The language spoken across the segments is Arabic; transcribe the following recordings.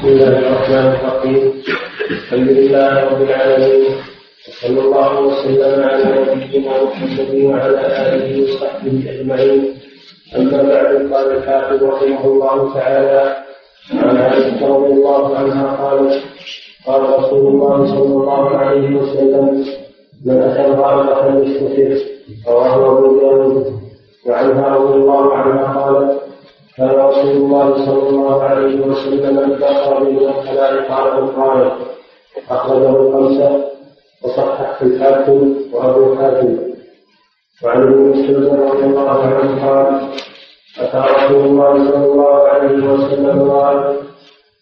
بسم الله الرحمن الرحيم. الحمد لله رب العالمين. وصلى الله وسلم على نبينا محمد وعلى آله وصحبه أجمعين. أما بعد قال الحافظ رحمه الله تعالى عن عائشة رضي الله عنها قالت قال رسول الله صلى الله عليه وسلم من اتى الغائب فليستتر رواه أبو داود. وعنها رضي الله عنها قالت كان رسول الله صلى الله عليه وسلم خرج من الخلاء قال القائل أخرجه الخمسة وصححه الحاكم وأبو حاتم. وعن ابن مسعود رضي الله عنه قال أتى رسول الله صلى الله عليه وسلم قال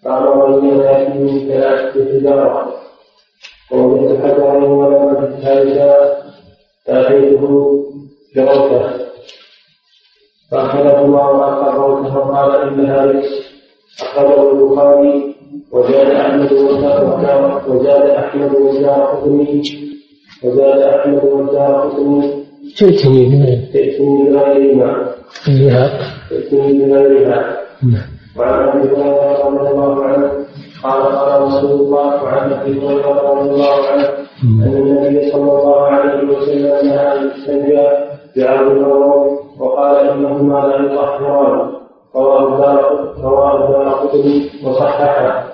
فامر ان ياتي من ثلاثة حجاره ووجدت حجرا ولم اجد ثالثا فاتيته بروكه فأخذهما وأخرهما فقال إنها رجس أخرجه البخاري وزاد أحمد وزاد أحمد والدار قطني وزاد أحمد والدار قطني. تأتني تأتني بغيرهما تأتني بغيرها نعم. وعن أبي هريرة رضي الله عنه قال قال رسول الله وعن أبي هريرة رضي الله عنه أن النبي صلى الله عليه وسلم نهى أن يستنجى بعرض الروض وقال إنهما لا يطهران. رواه الدار قطني وصححه.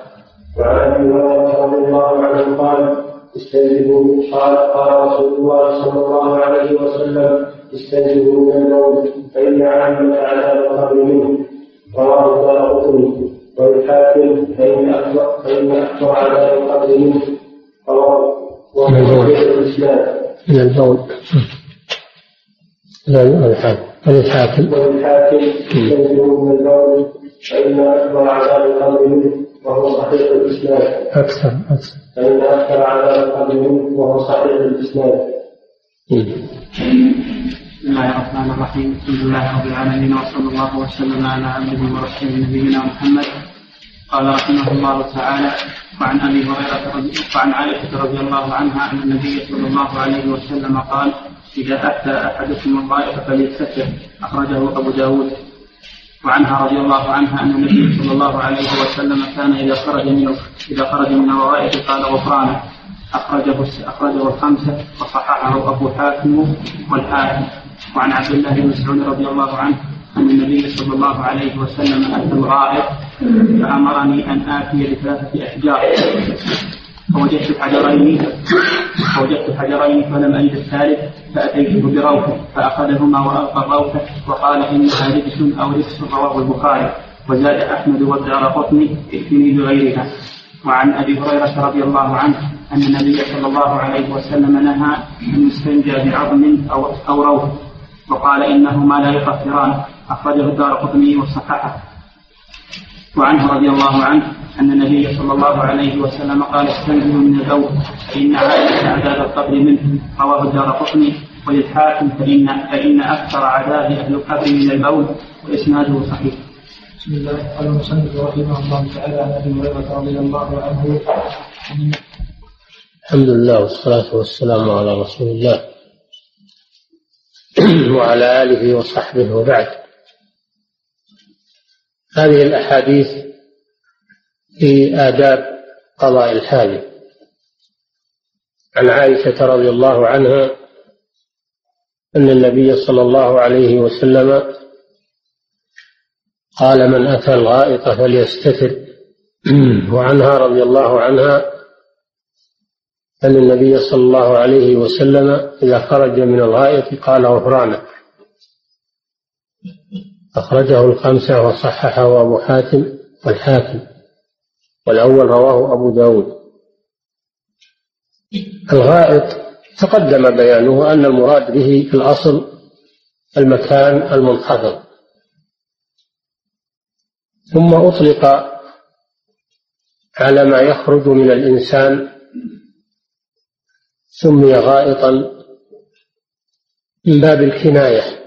وعن أبي هريرة رضي الله عنه قال استنجبوا قال قال رسول الله صلى الله عليه وسلم استنجبوا من الموت فإن عامة عذاب القبر منه. رواه الدار قطني. والحاكم فإن اكبر فإن أكبر عذاب القبر منه. رواه وهو الاسلام من البول. لا الحاكم وللحاكم. وللحاكم يستنزه من البول فإن أكبر عذاب القبر منه وهو صحيح الإسلام أكثر أكثر. فإن أكثر عذاب القبر منه وهو صحيح الإسلام بسم الله الرحمن الرحيم. الحمد لله رب العالمين وصلى الله وسلم على عبده ورسوله نبينا محمد. قال رحمه الله تعالى وعن أبي هريرة وعن عائشة رضي الله عنها أن النبي صلى الله عليه وسلم قال اذا أتى احدكم الغائط فليستتر. أخرجه أبو داود. وعنها رضي الله عنها أن النبي صلى الله عليه وسلم كان إذا خرج من إذا خرج من الغائط قال غفرانه. أخرجه أخرجه الخمسة وصححه أبو حاتم والحاكم. وعن عبد الله بن مسعود رضي الله عنه أن النبي صلى الله عليه وسلم أتى الغائط فأمرني أن آتي بثلاثة أحجار فوجدت حجرين. فوجدت حجرين فلم أجد الثالث فأتيته بروثه فأخذهما وألقى الروثة وقال إنها رجس أو رجس رواه البخاري. وزاد أحمد والدار قطني ائتني بغيرها. وعن أبي هريرة رضي الله عنه أن النبي صلى الله عليه وسلم نهى أن يستنجى بعظم أو أو روث وقال إنهما لا يطهران أخرجه الدار قطني وصححه وعنه رضي الله عنه أن النبي صلى الله عليه وسلم قال استنزلوا من البول فإن عائشة عذاب القبر منه رواه الدار قطني وللحاكم فإن فإن أكثر عذاب أهل القبر من البول وإسناده صحيح. بسم الله قال المصنف رحمه الله تعالى عن أبي هريرة رضي الله عنه الحمد لله والصلاة والسلام على رسول الله وعلى آله وصحبه وبعد هذه الأحاديث في آداب قضاء الحاجة. عن عائشة رضي الله عنها أن النبي صلى الله عليه وسلم قال من أتى الغائط فليستتر. وعنها رضي الله عنها أن النبي صلى الله عليه وسلم إذا خرج من الغائط قال غفرانك. أخرجه الخمسة وصححه أبو حاتم والحاكم. والأول رواه أبو داود. الغائط تقدم بيانه أن المراد به الأصل المكان المنحدر ثم أطلق على ما يخرج من الإنسان. سمي غائطا من باب الكناية.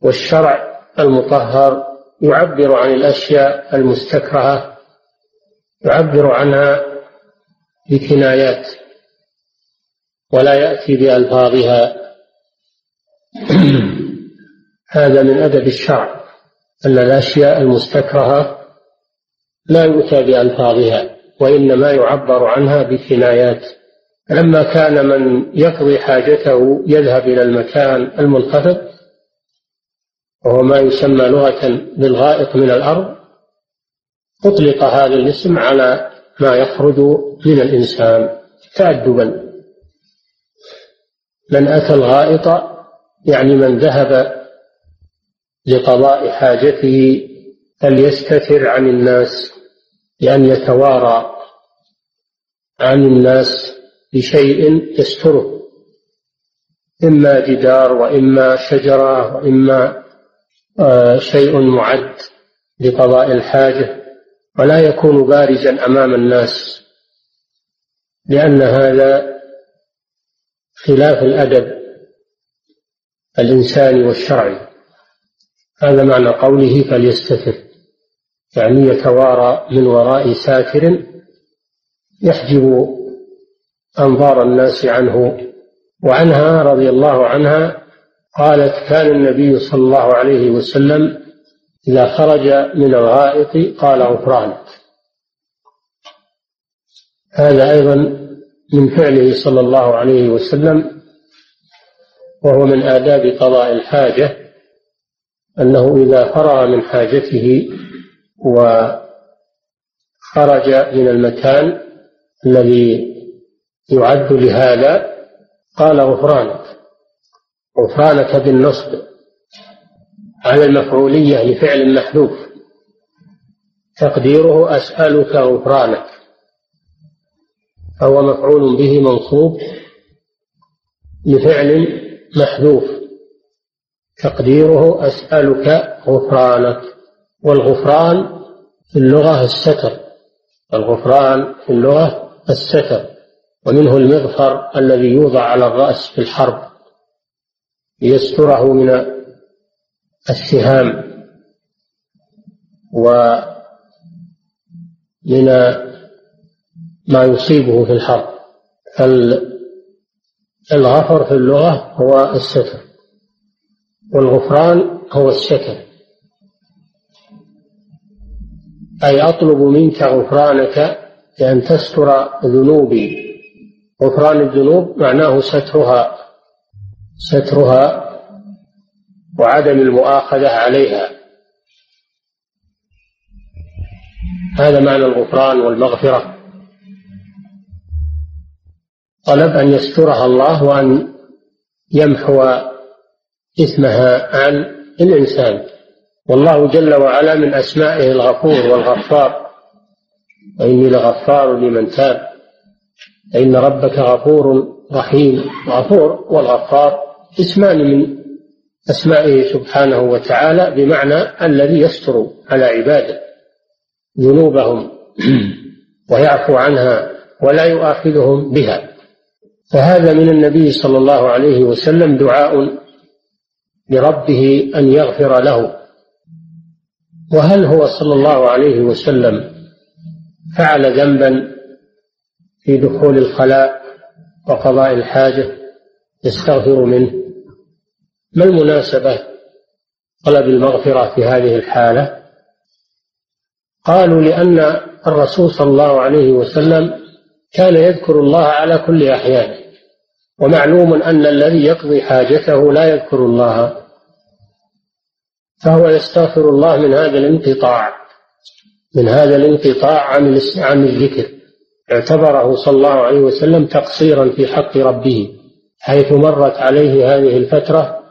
والشرع المطهر يعبر عن الأشياء المستكرهة يعبر عنها بكنايات ولا يأتي بألفاظها. هذا من أدب الشرع أن الأشياء المستكرهة لا يؤتى بألفاظها وإنما يعبر عنها بكنايات. لما كان من يقضي حاجته يذهب إلى المكان المنخفض وهو ما يسمى لغة بالغائط من الأرض أطلق هذا الاسم على ما يخرج من الإنسان تأدبا من أتى الغائط يعني من ذهب لقضاء حاجته فليستتر عن الناس بأن يتوارى عن الناس بشيء يستره. إما جدار وإما شجرة وإما آه، شيء معد لقضاء الحاجة. ولا يكون بارزا أمام الناس لأن هذا خلاف الأدب الإنساني والشرعي. هذا معنى قوله فليستتر يعني يتوارى من وراء ساتر يحجب أنظار الناس عنه. وعنها رضي الله عنها قالت كان النبي صلى الله عليه وسلم إذا خرج من الغائط قال غفرانك هذا أيضا من فعله صلى الله عليه وسلم وهو من آداب قضاء الحاجة أنه إذا فرغ من حاجته وخرج من المكان الذي يعد لهذا قال غفرانك. غفرانك بالنصب. على المفعولية لفعل محذوف تقديره أسألك غفرانك. فهو مفعول به منصوب لفعل محذوف تقديره أسألك غفرانك. والغفران في اللغة الستر. الغفران في اللغة الستر. ومنه المغفر الذي يوضع على الرأس في الحرب. ليستره من السهام ومن ما يصيبه في الحرب. فالغفر في اللغة هو الستر والغفران هو السكن أي أطلب منك غفرانك بأن تستر ذنوبي. غفران الذنوب معناه سترها سترها وعدم المؤاخذة عليها. هذا معنى الغفران والمغفرة. طلب أن يسترها الله وأن يمحو إثمها عن الإنسان. والله جل وعلا من أسمائه الغفور والغفار. وإني لغفار لمن تاب. فإن ربك غفور رحيم. غفور والغفار اسمان من أسمائه سبحانه وتعالى بمعنى الذي يستر على عباده. ذنوبهم ويعفو عنها ولا يؤاخذهم بها. فهذا من النبي صلى الله عليه وسلم دعاء لربه أن يغفر له. وهل هو صلى الله عليه وسلم فعل ذنبا في دخول الخلاء وقضاء الحاجة يستغفر منه؟ ما المناسبة طلب المغفرة في هذه الحالة؟ قالوا لأن الرسول صلى الله عليه وسلم كان يذكر الله على كل أحيانه ومعلوم أن الذي يقضي حاجته لا يذكر الله فهو يستغفر الله من هذا الانقطاع من هذا الانقطاع عن عن الذكر. اعتبره صلى الله عليه وسلم تقصيرا في حق ربه حيث مرت عليه هذه الفترة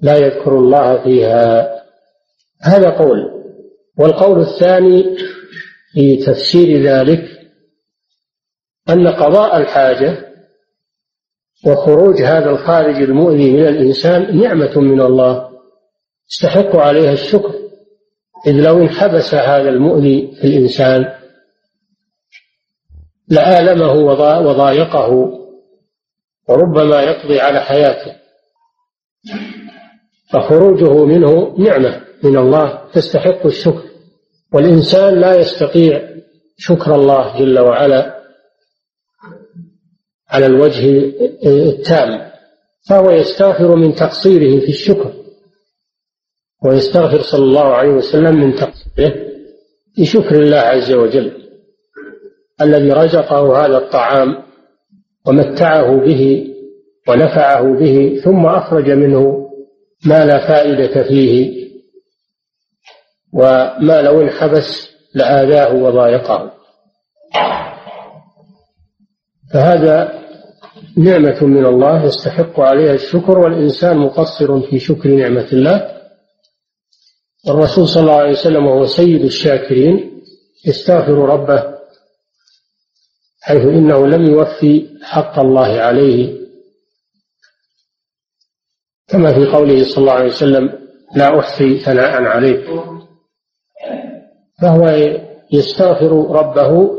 لا يذكر الله فيها. هذا قول. والقول الثاني في تفسير ذلك أن قضاء الحاجة وخروج هذا الخارج المؤذي من الإنسان نعمة من الله. يستحق عليها الشكر. إذ لو انحبس هذا المؤذي في الإنسان لآلمه وضايقه وربما يقضي على حياته. فخروجه منه نعمة من الله تستحق الشكر. والإنسان لا يستطيع شكر الله جل وعلا على الوجه التام فهو يستغفر من تقصيره في الشكر ويستغفر صلى الله عليه وسلم من تقصيره بشكر الله عز وجل الذي رزقه هذا الطعام ومتعه به ونفعه به ثم أخرج منه ما لا فائدة فيه وما لو انحبس لآذاه وضايقه. فهذا نعمة من الله يستحق عليها الشكر والإنسان مقصر في شكر نعمة الله. الرسول صلى الله عليه وسلم وهو سيد الشاكرين يستغفر ربه حيث إنه لم يوفي حق الله عليه. كما في قوله صلى الله عليه وسلم لا أحصي ثناء عليك. فهو يستغفر ربه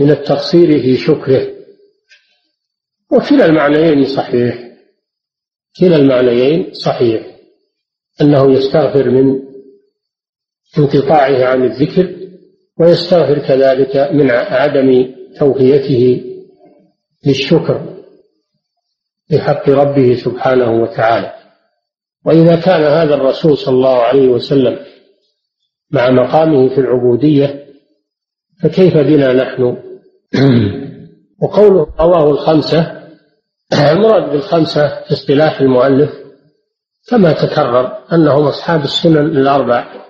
من التقصير في شكره. وكلا المعنيين صحيح كلا المعنيين صحيح أنه يستغفر من انقطاعه عن الذكر ويستغفر كذلك من عدم توفيته للشكر. بحق ربه سبحانه وتعالى. وإذا كان هذا الرسول صلى الله عليه وسلم مع مقامه في العبودية فكيف بنا نحن؟ وقوله رواه الخمسة المراد بالخمسة في اصطلاح المؤلف كما تكرر أنهم أصحاب السنن الأربع.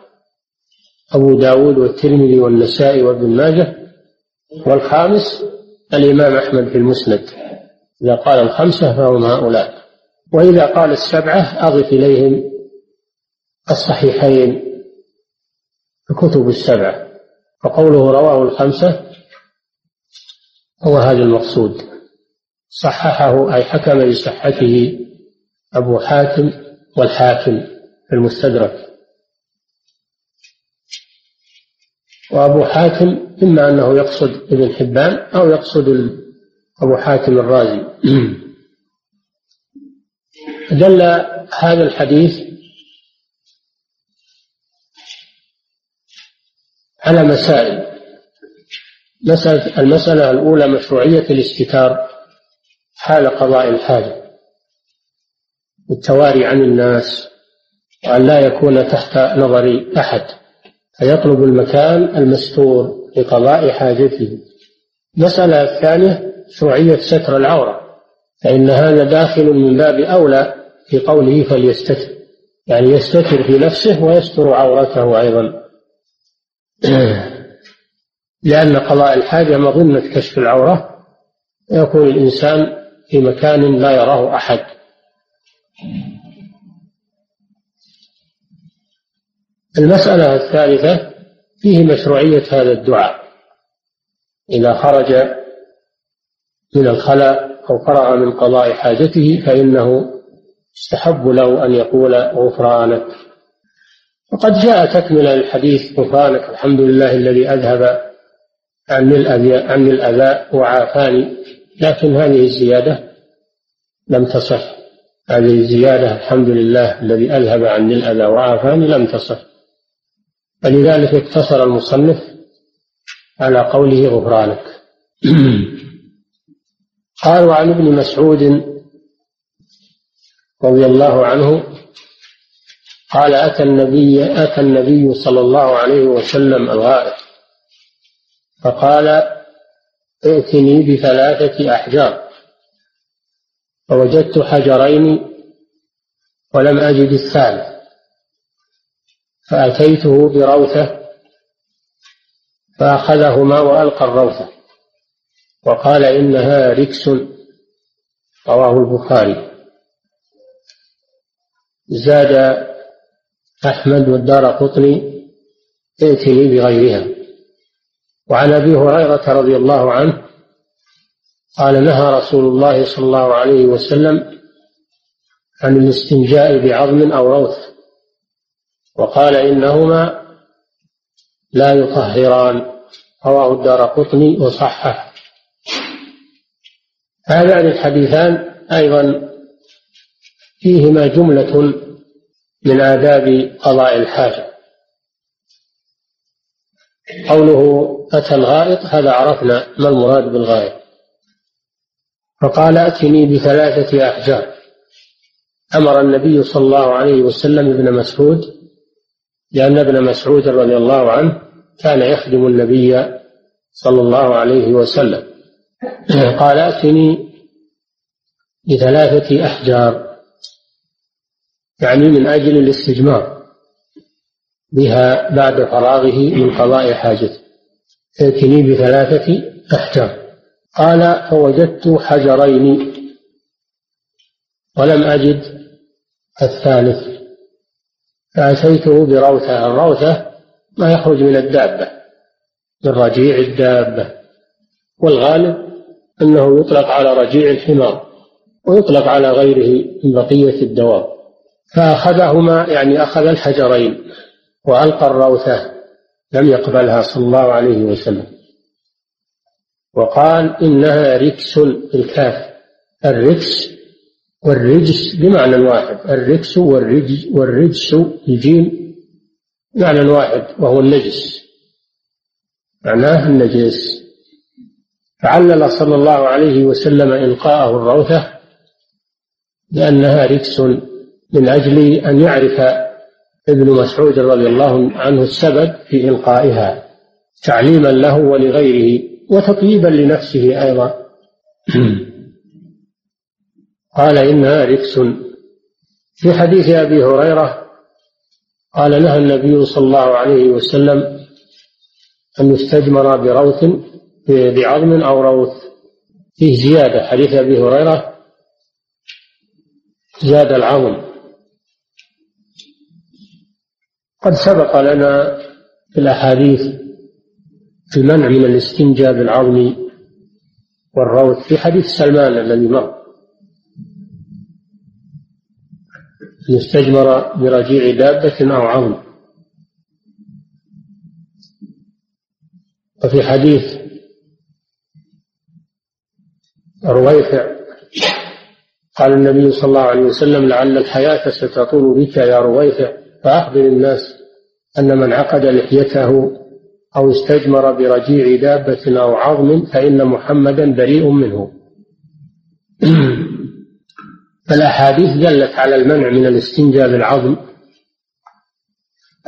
أبو داود والترمذي والنسائي وابن ماجه والخامس الإمام أحمد في المسند. إذا قال الخمسة فهم هؤلاء وإذا قال السبعة أضف إليهم الصحيحين الكتب السبعة فقوله رواه الخمسة هو هذا المقصود. صححه أي حكم بصحته أبو حاتم والحاكم في المستدرك. وأبو حاتم إما أنه يقصد ابن حبان أو يقصد أبو حاتم الرازي. دل هذا الحديث على مسائل. مسألة المسألة الأولى مشروعية الاستتار حال قضاء الحاجة. والتواري عن الناس وأن لا يكون تحت نظر أحد. فيطلب المكان المستور لقضاء حاجته. المسألة الثانية شرعية ستر العورة فإن هذا داخل من باب أولى في قوله فليستتر يعني يستتر في نفسه ويستر عورته أيضا. لأن قضاء الحاجة مظنة كشف العورة يكون الإنسان في مكان لا يراه أحد. المسألة الثالثة فيه مشروعية هذا الدعاء. إذا خرج من الخلاء أو فرغ من قضاء حاجته فإنه يستحب له أن يقول غفرانك. وقد جاء تكملة الحديث غفرانك الحمد لله الذي أذهب عني الأذى عني الأذى وعافاني لكن هذه الزيادة لم تصح. هذه الزيادة الحمد لله الذي أذهب عني الأذى وعافاني لم تصح. فلذلك اقتصر المصنف على قوله غفرانك. قال وعن ابن مسعود رضي الله عنه قال أتى النبي أتى النبي صلى الله عليه وسلم الغائط فقال ائتني بثلاثة أحجار فوجدت حجرين ولم أجد الثالث فأتيته بروثة فأخذهما وألقى الروثة وقال إنها ركس رواه البخاري. زاد أحمد والدار قطني ائتني بغيرها. وعن أبي هريرة رضي الله عنه قال نهى رسول الله صلى الله عليه وسلم عن الاستنجاء بعظم أو روث. وقال إنهما لا يطهران. رواه الدار قطني وصححه. هذان الحديثان أيضا فيهما جملة من آداب قضاء الحاجة. قوله أتى الغائط هذا عرفنا ما المراد بالغائط. فقال أتني بثلاثة أحجار. أمر النبي صلى الله عليه وسلم ابن مسعود لأن ابن مسعود رضي الله عنه كان يخدم النبي صلى الله عليه وسلم. قال ائتني بثلاثة أحجار يعني من أجل الاستجمار بها بعد فراغه من قضاء حاجته. ائتني بثلاثة أحجار. قال فوجدت حجرين ولم أجد الثالث. فأتيته بروثة الروثة ما يخرج من الدابة من رجيع الدابة والغالب أنه يطلق على رجيع الحمار ويطلق على غيره من بقية الدواب. فأخذهما يعني أخذ الحجرين وألقى الروثة لم يقبلها صلى الله عليه وسلم. وقال إنها ركس الكاف الركس والرجس بمعنى واحد الركس والرجس والرجس الجيم معنى واحد وهو النجس. معناه النجس. فعلل صلى الله عليه وسلم إلقاءه الروثة لأنها ركس من أجل أن يعرف ابن مسعود رضي الله عنه السبب في إلقائها تعليما له ولغيره وتطييبا لنفسه أيضا. قال إنها ركس في حديث أبي هريرة قال نهى النبي صلى الله عليه وسلم أن يستجمر بروث بعظم أو روث. فيه زيادة حديث أبي هريرة زاد العظم. قد سبق لنا في الأحاديث المنع من الاستنجاء بالعظم والروث في حديث سلمان الذي مر يستجمر برجيع دابة أو عظم. وفي حديث رويفع قال النبي صلى الله عليه وسلم لعل الحياة ستطول بك يا رويفع فأخبر الناس أن من عقد لحيته أو استجمر برجيع دابة أو عظم فإن محمدا بريء منه. فالأحاديث دلت على المنع من الاستنجاء بالعظم.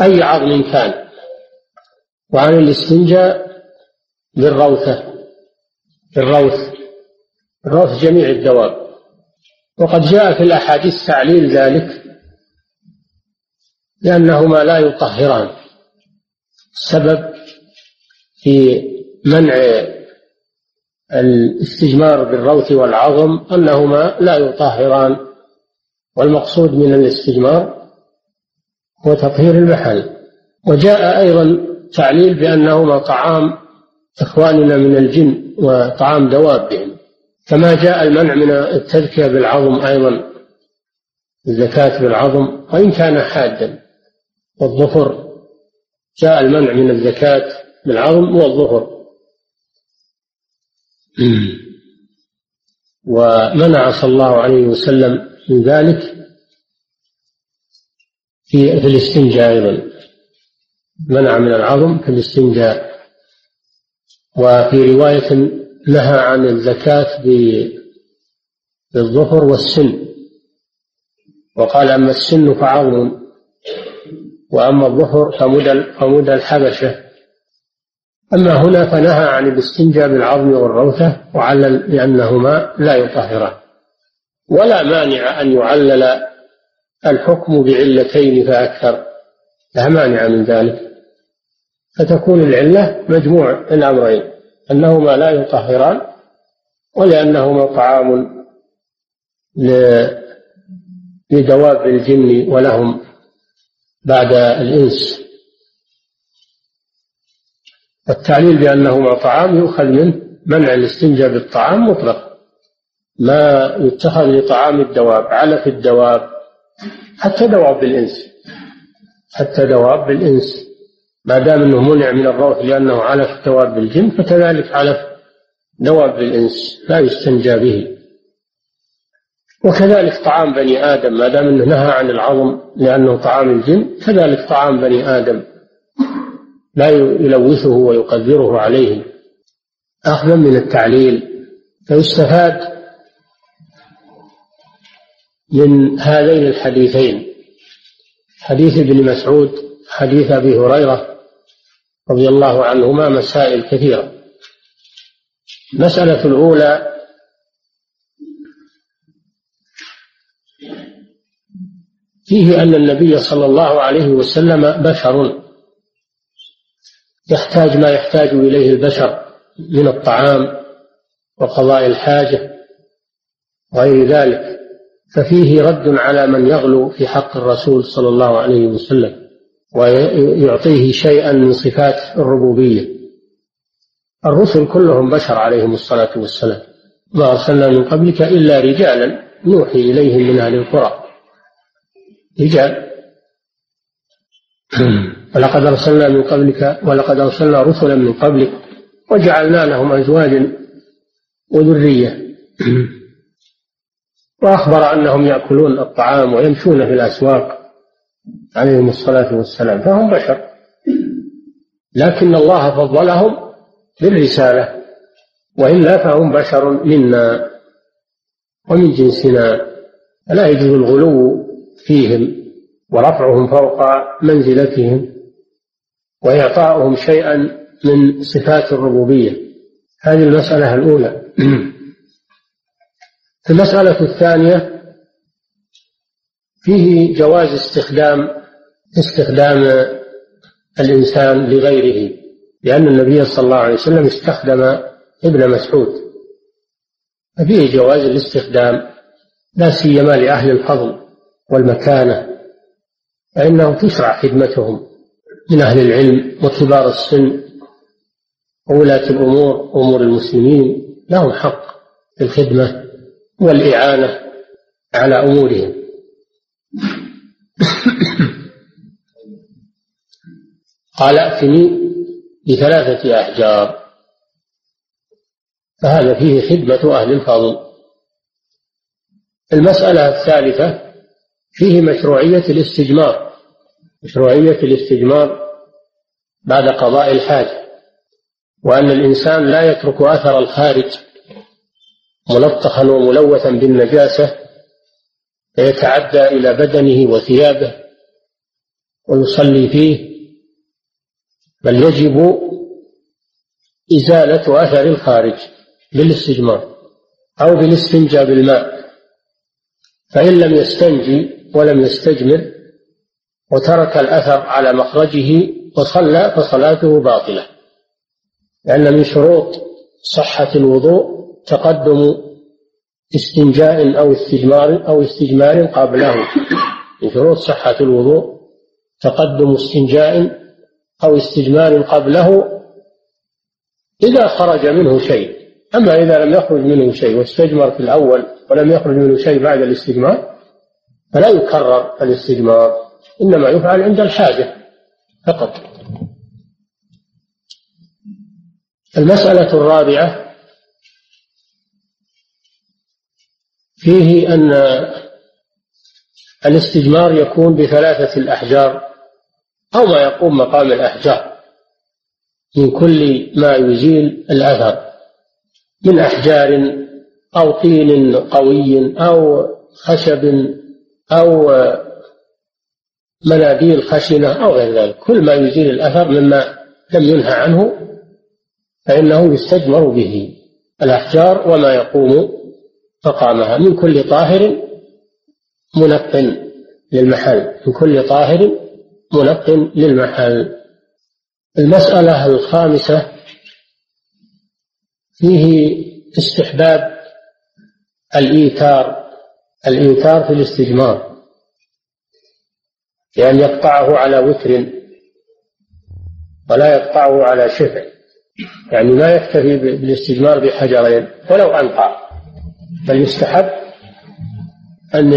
أي عظم كان؟ وعن الاستنجاء بالروثة. بالروث. الروث جميع الدواب وقد جاء في الأحاديث تعليل ذلك لأنهما لا يطهران. السبب في منع الاستجمار بالروث والعظم أنهما لا يطهران والمقصود من الاستجمار هو تطهير المحل. وجاء أيضا تعليل بأنهما طعام إخواننا من الجن وطعام دوابهم. كما جاء المنع من التذكية بالعظم أيضا الزكاة بالعظم وإن كان حادا والظفر جاء المنع من الزكاة بالعظم والظفر ومنع صلى الله عليه وسلم من ذلك في في الاستنجاء أيضا. منع من العظم في الاستنجاء. وفي رواية نهى عن الزكاة بالظفر والسن. وقال أما السن فعظم وأما الظفر فمدى فمدى الحبشة. أما هنا فنهى عن الاستنجاء بالعظم والروثة وعلل لأنهما لا يطهران. ولا مانع أن يعلل الحكم بعلتين فأكثر. لا مانع من ذلك. فتكون العلة مجموع الأمرين. أنهما لا يطهران ولأنهما طعام لدواب الجن ولهم بعد الإنس. التعليل بأنهما طعام يؤخذ منه منع الاستنجاء بالطعام مطلق. ما يتخذ لطعام الدواب علف الدواب حتى دواب الإنس حتى دواب الإنس ما دام أنه منع من الروث لأنه علف دواب الجن فكذلك علف دواب الإنس لا يستنجى به. وكذلك طعام بني آدم ما دام أنه نهى عن العظم لأنه طعام الجن كذلك طعام بني آدم لا يلوثه ويقدره عليه. أخذا من التعليل فيستفاد من هذين الحديثين. حديث ابن مسعود حديث أبي هريرة رضي الله عنهما مسائل كثيرة. المسألة الأولى فيه أن النبي صلى الله عليه وسلم بشر. يحتاج ما يحتاج إليه البشر من الطعام وقضاء الحاجة وغير ذلك ففيه رد على من يغلو في حق الرسول صلى الله عليه وسلم. ويعطيه شيئا من صفات الربوبية. الرسل كلهم بشر عليهم الصلاة والسلام. ما أرسلنا من قبلك إلا رجالا نوحي إليهم من أهل القرى. رجال. ولقد أرسلنا من قبلك ولقد أرسلنا رسلا من قبلك وجعلنا لهم أزواجا وذرية. وأخبر أنهم يأكلون الطعام ويمشون في الأسواق. عليهم الصلاة والسلام. فهم بشر. لكن الله فضلهم بالرسالة. وإلا فهم بشر منا ومن جنسنا فلا يجوز الغلو فيهم ورفعهم فوق منزلتهم وإعطاؤهم شيئا من صفات الربوبية. هذه المسألة الأولى. المسألة الثانية فيه جواز استخدام استخدام الإنسان لغيره لأن النبي صلى الله عليه وسلم استخدم ابن مسعود. ففيه جواز الاستخدام لا سيما لأهل الفضل والمكانة فإنه تشرع خدمتهم من أهل العلم وكبار السن وولاة الأمور أمور المسلمين لهم حق في الخدمة والإعانة على أمورهم. قال ائتني بثلاثة أحجار فهذا فيه خدمة أهل الفضل. المسألة الثالثة فيه مشروعية الاستجمار مشروعية الاستجمار بعد قضاء الحاجة وأن الإنسان لا يترك أثر الخارج ملطخا وملوثا بالنجاسة فيتعدى إلى بدنه وثيابه ويصلي فيه بل يجب إزالة أثر الخارج بالاستجمار أو بالاستنجاء بالماء. فإن لم يستنجي ولم يستجمر وترك الأثر على مخرجه وصلى فصلاته باطلة. لأن من شروط صحة الوضوء تقدم استنجاء أو استجمار أو استجمار قبله. من شروط صحة الوضوء تقدم استنجاء أو استجمار قبله إذا خرج منه شيء. أما إذا لم يخرج منه شيء واستجمر في الأول ولم يخرج منه شيء بعد الاستجمار فلا يكرر الاستجمار إنما يفعل عند الحاجة فقط. المسألة الرابعة فيه أن الاستجمار يكون بثلاثة الأحجار. أو ما يقوم مقام الأحجار من كل ما يزيل الأثر من أحجار أو طين قوي أو خشب أو مناديل خشنة أو غير ذلك. كل ما يزيل الأثر مما لم ينهى عنه فإنه يستجمر به الأحجار وما يقوم مقامها. من كل طاهر منق للمحل من كل طاهر منق للمحل. المسألة الخامسة فيه استحباب الإيثار الإيثار في الاستجمار. لأن يقطعه على وتر ولا يقطعه على شفع. يعني ما يكتفي بالاستجمار بحجرين ولو أنقع بل يستحب أن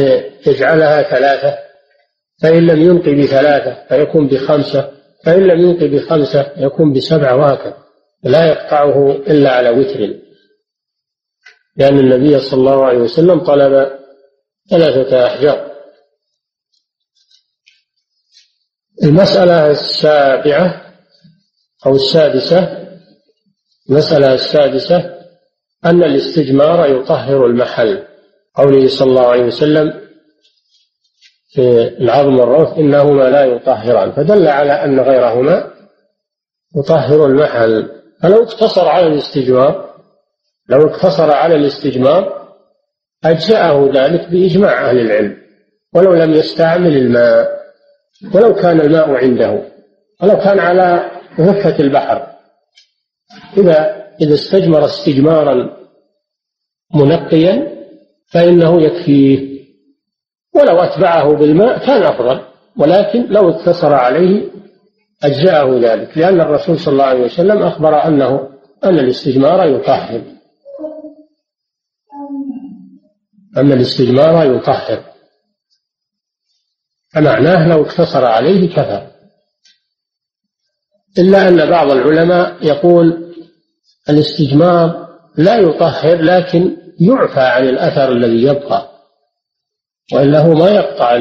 يجعلها ثلاثة فإن لم ينق بثلاثة فيكون بخمسة فإن لم ينق بخمسة يكون بسبعة وهكذا لا يقطعه إلا على وتر. لأن النبي صلى الله عليه وسلم طلب ثلاثة أحجار. المسألة السابعة أو السادسة المسألة السادسة أن الاستجمار يطهر المحل. قوله صلى الله عليه وسلم في العظم والروث إنهما لا يطهران فدل على أن غيرهما يطهر المحل. فلو اقتصر على الاستجمار لو اقتصر على الاستجمار أجزأه ذلك بإجماع أهل العلم ولو لم يستعمل الماء ولو كان الماء عنده ولو كان على ضفة البحر. إذا إذا استجمر استجمارا منقيا فإنه يكفيه. ولو أتبعه بالماء كان أفضل ولكن لو اقتصر عليه أجزأه ذلك لأن الرسول صلى الله عليه وسلم أخبر أنه أن الاستجمار يطهر. أن الاستجمار يطهر. فمعناه لو اقتصر عليه كفى إلا أن بعض العلماء يقول الاستجمار لا يطهر لكن يعفى عن الأثر الذي يبقى. هو ما يقطع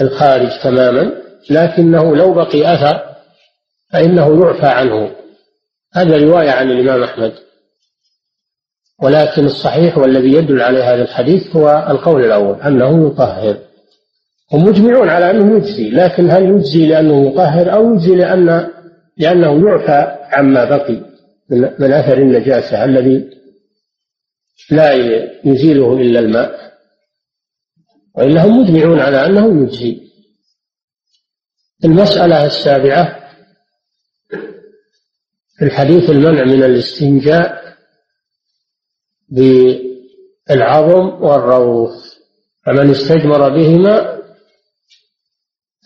الخارج تماما لكنه لو بقي أثر فإنه يعفى عنه. هذا رواية عن الإمام أحمد. ولكن الصحيح والذي يدل على هذا الحديث هو القول الأول أنه يطهر. هم مجمعون على أنه يجزي لكن هل يجزي لأنه يطهر أو يجزي لأن لأنه يعفى عما بقي من أثر النجاسة الذي لا يزيله إلا الماء؟ وإلا هم مجمعون على أنه يجزي. المسألة السابعة في الحديث المنع من الاستنجاء بالعظم والروث. فمن استجمر بهما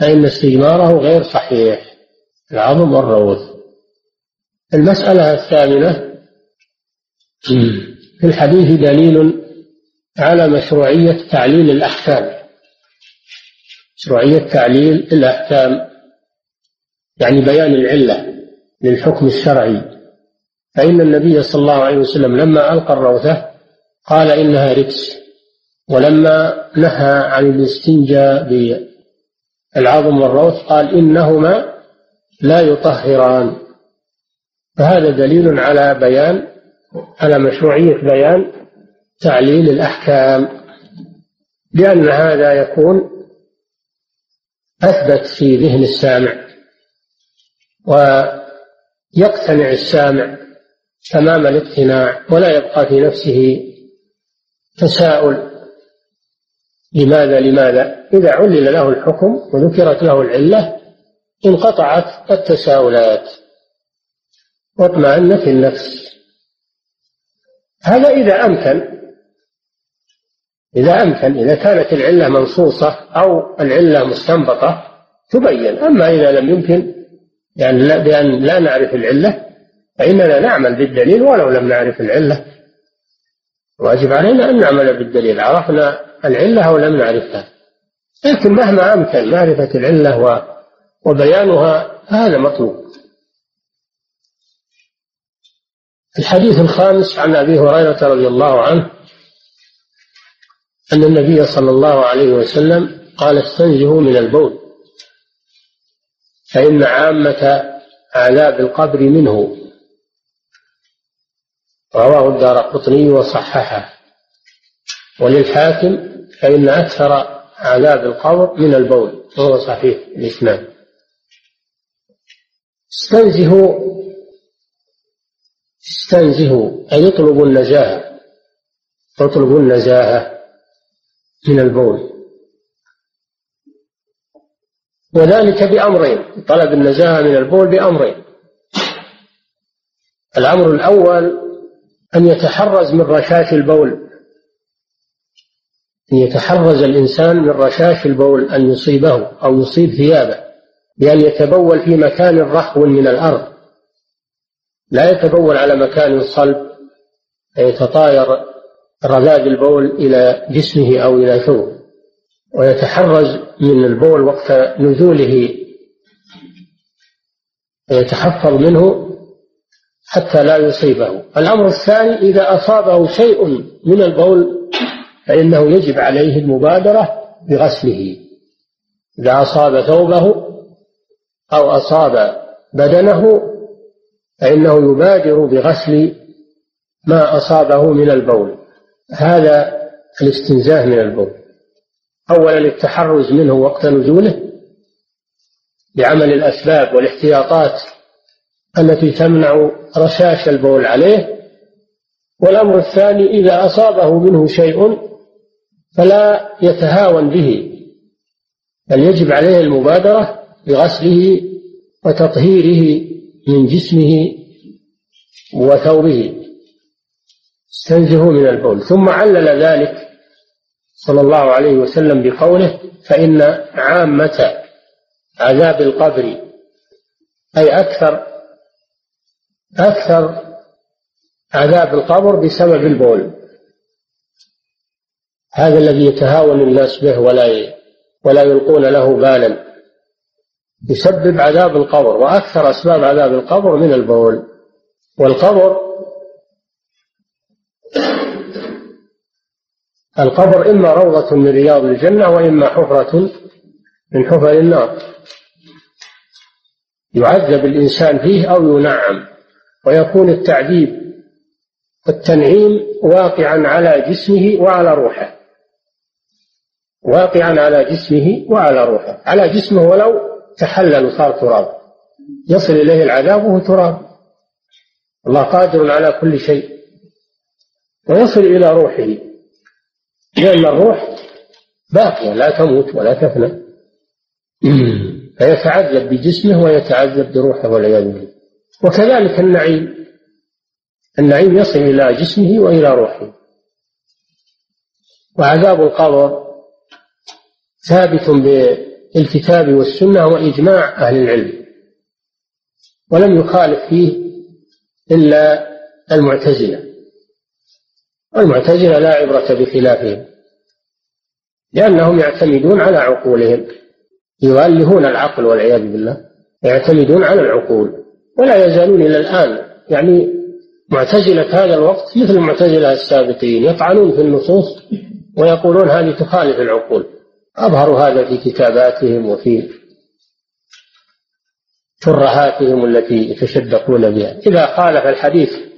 فإن استجماره غير صحيح العظم والروث. المسألة الثامنة في الحديث دليل على مشروعية تعليل الأحكام. مشروعية تعليل الأحكام يعني بيان العلة للحكم الشرعي. فإن النبي صلى الله عليه وسلم لما ألقى الروثة قال إنها ركس ولما نهى عن الاستنجاء بالعظم والروث قال إنهما لا يطهران. فهذا دليل على بيان على مشروعية بيان تعليل الأحكام لأن هذا يكون أثبت في ذهن السامع ويقتنع السامع تمام الاقتناع ولا يبقى في نفسه تساؤل لماذا لماذا. إذا علل له الحكم وذكرت له العلة انقطعت التساؤلات واطمأنت النفس. هذا إذا أمكن إذا أمكن إذا كانت العلة منصوصة أو العلة مستنبطة تبين. أما إذا لم يمكن يعني بأن لا نعرف العلة فإننا نعمل بالدليل ولو لم نعرف العلة. واجب علينا أن نعمل بالدليل. عرفنا العلة أو لم نعرفها. لكن مهما أمكن معرفة العلة وبيانها هذا مطلوب. الحديث الخامس عن أبي هريرة رضي الله عنه أن النبي صلى الله عليه وسلم قال استنزهوا من البول فإن عامة عذاب القبر منه. رواه الدار قطني وصححه. وللحاكم فإن أكثر عذاب القبر من البول وهو صحيح الإسلام استنزهوا استنزهوا أي اطلبوا النزاهة. اطلبوا النزاهة. من البول. وذلك بأمرين طلب النزاهة من البول بأمرين. الأمر الأول أن يتحرز من رشاش البول. أن يتحرز الإنسان من رشاش البول أن يصيبه أو يصيب ثيابه بأن يتبول في مكان رخو من الأرض. لا يتبول على مكان صلب فيتطاير رذاذ البول إلى جسمه أو إلى ثوبه ويتحرز من البول وقت نزوله ويتحفظ منه حتى لا يصيبه. الأمر الثاني إذا أصابه شيء من البول فإنه يجب عليه المبادرة بغسله. إذا أصاب ثوبه أو أصاب بدنه فإنه يبادر بغسل ما أصابه من البول. هذا الاستنزاه من البول. أولا التحرز منه وقت نزوله بعمل الأسباب والاحتياطات التي تمنع رشاش البول عليه. والأمر الثاني إذا أصابه منه شيء فلا يتهاون به بل يجب عليه المبادرة بغسله وتطهيره من جسمه وثوبه. استنزه من البول. ثم علل ذلك صلى الله عليه وسلم بقوله فإن عامة عذاب القبر أي أكثر أكثر عذاب القبر بسبب البول. هذا الذي يتهاون الناس به ولا ولا يلقون له بالا. يسبب عذاب القبر وأكثر أسباب عذاب القبر من البول. والقبر القبر إما روضة من رياض الجنة وإما حفرة من حفر النار. يعذب الإنسان فيه أو ينعم ويكون التعذيب والتنعيم واقعا على جسمه وعلى روحه. واقعا على جسمه وعلى روحه. على جسمه ولو تحلل وصار تراب. يصل إليه العذاب وهو تراب. الله قادر على كل شيء. ويصل إلى روحه. لأن الروح باقية لا تموت ولا تفنى. فيتعذب بجسمه ويتعذب بروحه والعياذ بالله. وكذلك النعيم. النعيم يصل إلى جسمه وإلى روحه. وعذاب القبر ثابت بالكتاب والسنة وإجماع أهل العلم. ولم يخالف فيه إلا المعتزلة. والمعتزلة لا عبرة بخلافهم لأنهم يعتمدون على عقولهم يؤلهون العقل والعياذ بالله يعتمدون على العقول ولا يزالون إلى الآن. يعني معتزلة هذا الوقت مثل المعتزلة السابقين يطعنون في النصوص ويقولون هذه تخالف العقول. أظهروا هذا في كتاباتهم وفي ترهاتهم التي يتشدقون بها. إذا خالف الحديث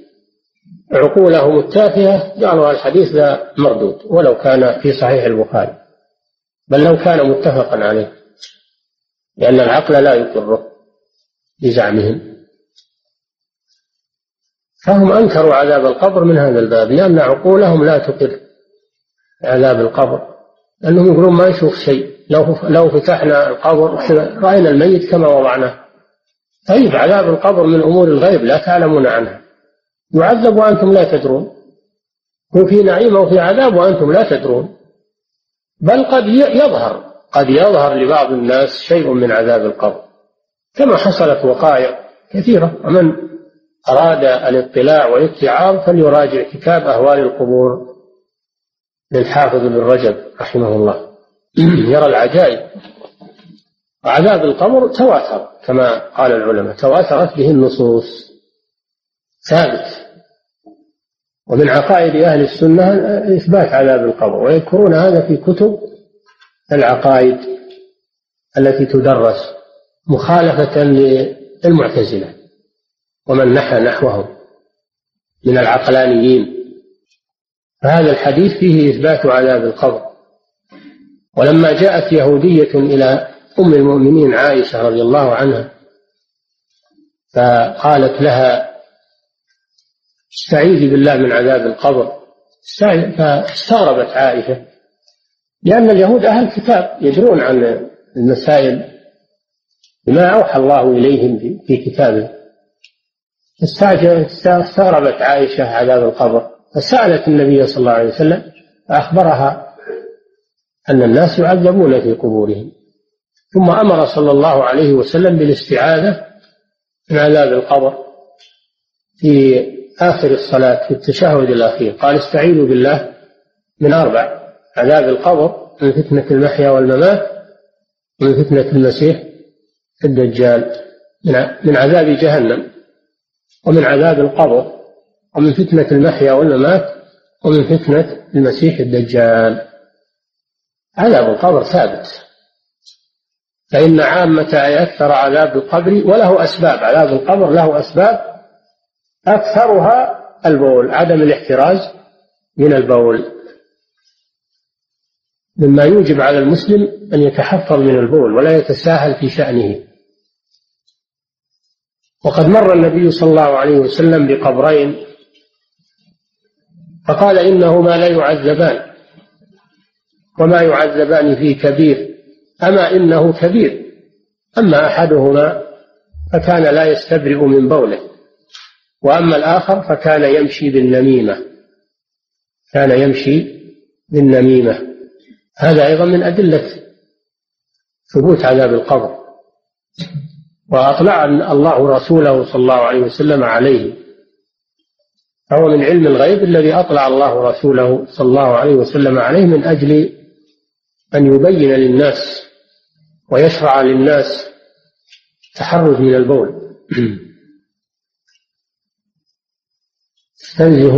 عقولهم التافهة جعلوا الحديث ذا مردود ولو كان في صحيح البخاري. بل لو كان متفقا عليه. لأن العقل لا يقره بزعمهم. فهم أنكروا عذاب القبر من هذا الباب لأن عقولهم لا تقر عذاب القبر. لأنهم يقولون ما نشوف شيء. لو لو فتحنا القبر رأينا الميت كما وضعناه. طيب عذاب القبر من أمور الغيب لا تعلمون عنها. يعذب وأنتم لا تدرون. هو في نعيم أو في عذاب وأنتم لا تدرون. بل قد يظهر قد يظهر لبعض الناس شيء من عذاب القبر. كما حصلت وقائع كثيرة. ومن أراد الاطلاع والاتعاظ فليراجع كتاب أهوال القبور للحافظ بن رجب رحمه الله. يرى العجائب. وعذاب القبر تواتر كما قال العلماء تواترت به النصوص. ثابت. ومن عقائد أهل السنة إثبات عذاب القبر ويذكرون هذا في كتب العقائد التي تدرس مخالفة للمعتزلة ومن نحى نحوهم من العقلانيين. فهذا الحديث فيه إثبات عذاب القبر. ولما جاءت يهودية إلى أم المؤمنين عائشة رضي الله عنها فقالت لها استعيذي بالله من عذاب القبر. فاستغربت عائشة. لأن اليهود أهل كتاب يدرون عن المسائل بما أوحى الله إليهم في كتابه. استغربت عائشة عذاب القبر. فسألت النبي صلى الله عليه وسلم فأخبرها أن الناس يعذبون في قبورهم. ثم أمر صلى الله عليه وسلم بالاستعاذة من عذاب القبر. في آخر الصلاة في التشهد الأخير. قال استعيذوا بالله من أربع عذاب القبر من فتنة المحيا والممات ومن فتنة المسيح الدجال من عذاب جهنم ومن عذاب القبر ومن فتنة المحيا والممات ومن فتنة المسيح الدجال. عذاب القبر ثابت. فإن عامة أكثر عذاب القبر وله أسباب. عذاب القبر له أسباب أكثرها البول عدم الاحتراز من البول. مما يوجب على المسلم أن يتحفظ من البول ولا يتساهل في شأنه. وقد مر النبي صلى الله عليه وسلم بقبرين فقال إنهما لا يعذبان وما يعذبان فيه كبير أما إنه كبير أما أحدهما فكان لا يستبرئ من بوله. وأما الآخر فكان يمشي بالنميمة. كان يمشي بالنميمة. هذا أيضا من أدلة ثبوت عذاب القبر. وأطلع الله رسوله صلى الله عليه وسلم عليه. فهو من علم الغيب الذي أطلع الله رسوله صلى الله عليه وسلم عليه من أجل أن يبين للناس ويشرع للناس التحرز من البول. استنزه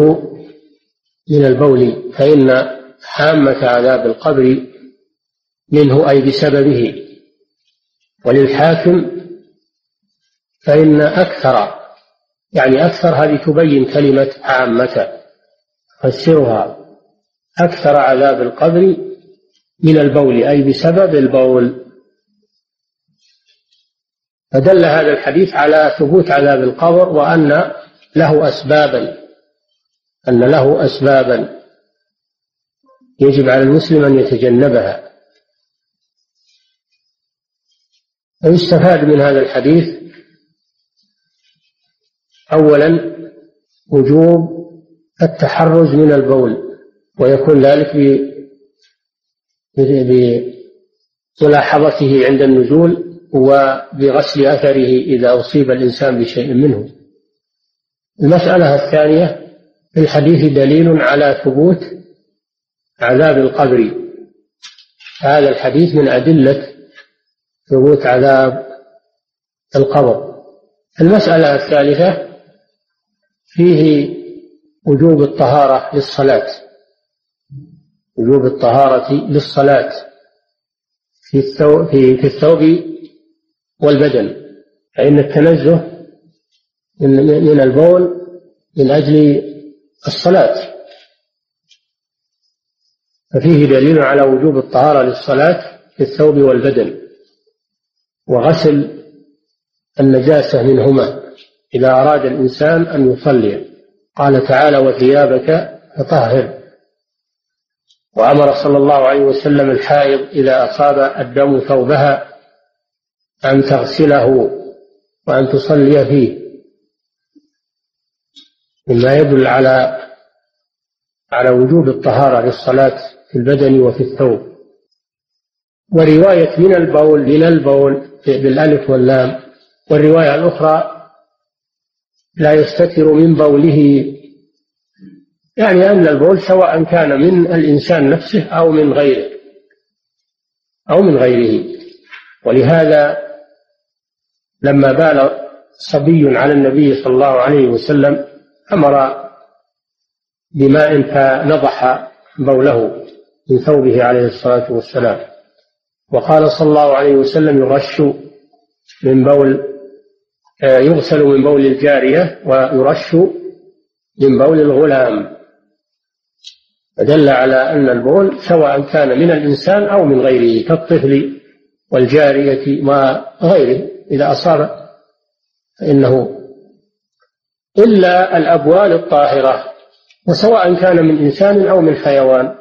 من البول فإن حامة عذاب القبر منه أي بسببه. وللحاكم فإن أكثر يعني أكثر هذه تبين كلمة عامة فسرها أكثر عذاب القبر من البول أي بسبب البول. فدل هذا الحديث على ثبوت عذاب القبر وأن له أسبابا. أن له أسبابا يجب على المسلم أن يتجنبها. ويستفاد من هذا الحديث؟ أولا وجوب التحرز من البول ويكون ذلك بملاحظته عند النزول وبغسل أثره إذا أصيب الإنسان بشيء منه. المسألة الثانية في الحديث دليل على ثبوت عذاب القبر. هذا الحديث من أدلة ثبوت عذاب القبر. المسألة الثالثة فيه وجوب الطهارة للصلاة. وجوب الطهارة للصلاة في الثوب, في, في الثوب والبدن. فإن التنزه من البول من أجل الصلاة. ففيه دليل على وجوب الطهارة للصلاة في الثوب والبدن وغسل النجاسة منهما إذا أراد الإنسان أن يصلي. قال تعالى وثيابك فطهر. وأمر صلى الله عليه وسلم الحائض إذا أصاب الدم ثوبها أن تغسله وأن تصلي فيه. مما يدل على على وجوب الطهارة للصلاة في البدن وفي الثوب. ورواية من البول من البول بالألف واللام والرواية الأخرى لا يستتر من بوله يعني أن البول سواء كان من الإنسان نفسه أو من غيره أو من غيره. ولهذا لما بال صبي على النبي صلى الله عليه وسلم أمر بماء فنضح بوله من ثوبه عليه الصلاة والسلام. وقال صلى الله عليه وسلم يرش من بول آه، يغسل من بول الجارية ويرش من بول الغلام. فدل على أن البول سواء كان من الإنسان أو من غيره كالطفل والجارية وغيره. إذا أصاب فإنه إلا الأبوال الطاهرة وسواء كان من إنسان أو من حيوان.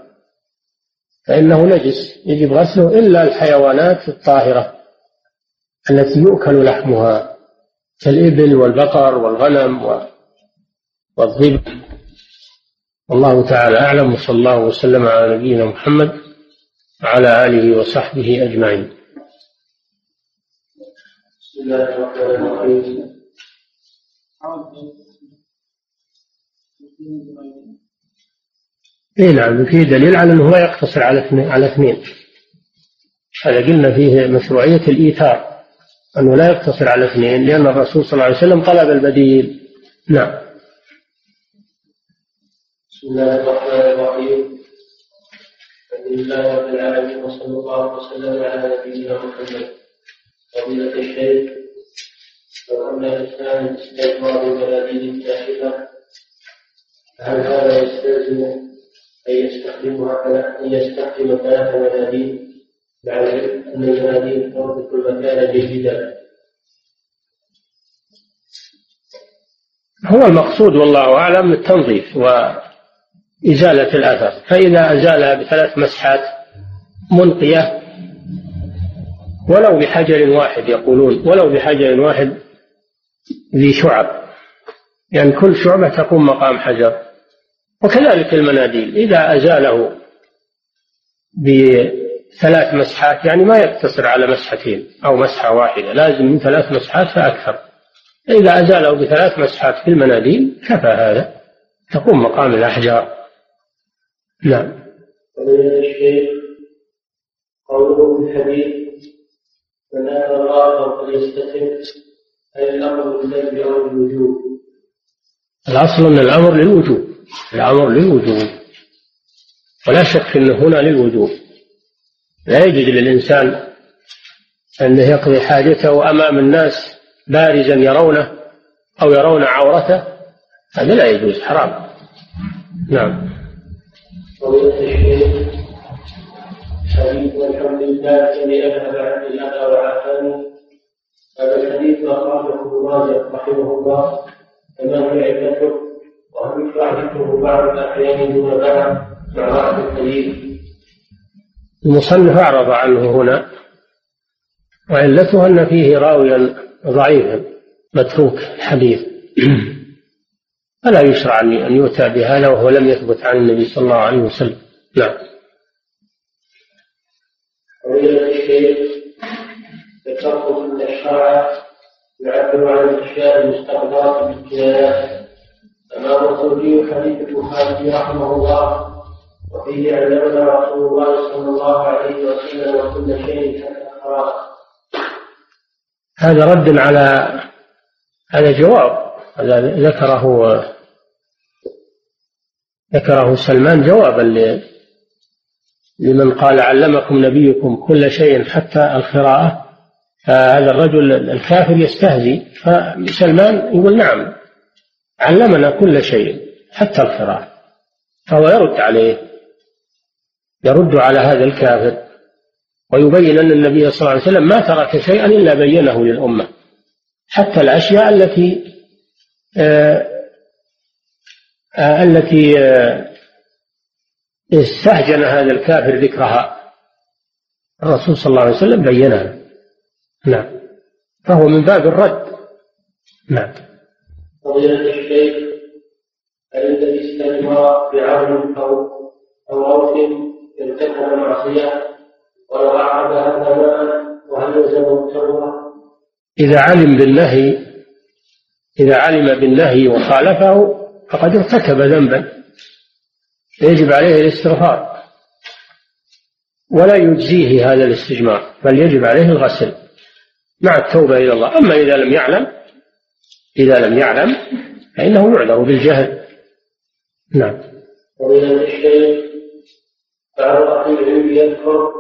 فإنه نجس يجب غسله إلا الحيوانات الطاهرة التي يؤكل لحمها كالإبل والبقر والغنم والظب والله تعالى أعلم وصلى الله وسلم على نبينا محمد وعلى آله وصحبه أجمعين. بسم الله الرحمن الرحيم. اي نعم فيه دليل على أنه لا يقتصر على اثنين على اثنين. هذا قلنا فيه مشروعية الإيثار أنه لا يقتصر على اثنين لأن الرسول صلى الله عليه وسلم طلب البديل. نعم. بسم الله الرحمن الرحيم. الحمد لله رب العالمين وصلى الله وسلم على نبينا محمد. فضيلة الشيخ لو أن الإنسان استثمار المناديل الجاهلة هل هذا يستلزم أن يستخدمها أن يستخدم ثلاث مناديل؟ مع العلم أن المناديل تربط المكان جيدا هو المقصود والله أعلم التنظيف وإزالة الأثر. فإذا أزالها بثلاث مسحات منقية ولو بحجر واحد يقولون ولو بحجر واحد ذي شعب. يعني كل شعبة تقوم مقام حجر. وكذلك المناديل. إذا أزاله بثلاث مسحات يعني ما يقتصر على مسحتين أو مسحة واحدة لازم من ثلاث مسحات فأكثر. إذا أزاله بثلاث مسحات في المناديل كفى هذا. تقوم مقام الأحجار. نعم. قوله في الحديث من آتى الله فليستتر أي الأمر بالذنب أو بالوجوب الأصل أن الأمر للوجوب. الأمر للوجوب ولا شك أنه هنا للوجوب لا يجوز للإنسان أنه يقضي حاجته أمام الناس بارزا يرونه أو يرون عورته هذا لا يجوز حرام نعم حديث والحمد لله الذي اذهب عني الاذى وعافاني هذا الحديث اخرجه ابن ماجه رحمه الله كما هي عدته ذكره بعض الأحيان دون بعض مع الحديث المصنف أعرض عنه هنا وعلته أن فيه راويا ضعيفا متروك الحديث فلا يشرع أن يؤتى بهذا وهو لم يثبت عن النبي صلى الله عليه وسلم. نعم. ذكرت أن الشرع يعبر عن الأشياء المستقبلة بالكنايات أمام الزوجي حديث البخاري رحمه الله وفيه علمنا رسول الله صلى الله عليه وسلم كل شيء هذا رد على هذا جواب. هذا ذكره ذكره سلمان جوابا لمن قال علمكم نبيكم كل شيء حتى القراءة فهذا الرجل الكافر يستهزي. فسلمان يقول نعم. علمنا كل شيء حتى القراءة. فهو يرد عليه. يرد على هذا الكافر. ويبين أن النبي صلى الله عليه وسلم ما ترك شيئا إلا بينه للأمة. حتى الأشياء التي آه آه التي آه استهجن هذا الكافر ذكرها. الرسول صلى الله عليه وسلم بينها. نعم. فهو من باب الرد. نعم. فضيلة الشيخ هل استجمر بعون أو أو روث ارتكب معصية؟ ولو أعرض هذا وهل يلزمه التوبة؟ إذا علم بالنهي إذا علم بالنهي وخالفه فقد ارتكب ذنبا. يجب عليه الاستغفار. ولا يجزيه هذا الاستجمار بل يجب عليه الغسل مع التوبة إلى الله. أما إذا لم يعلم إذا لم يعلم فإنه يعذر بالجهل. نعم. ومن الشيخ بعض أهل العلم يذكر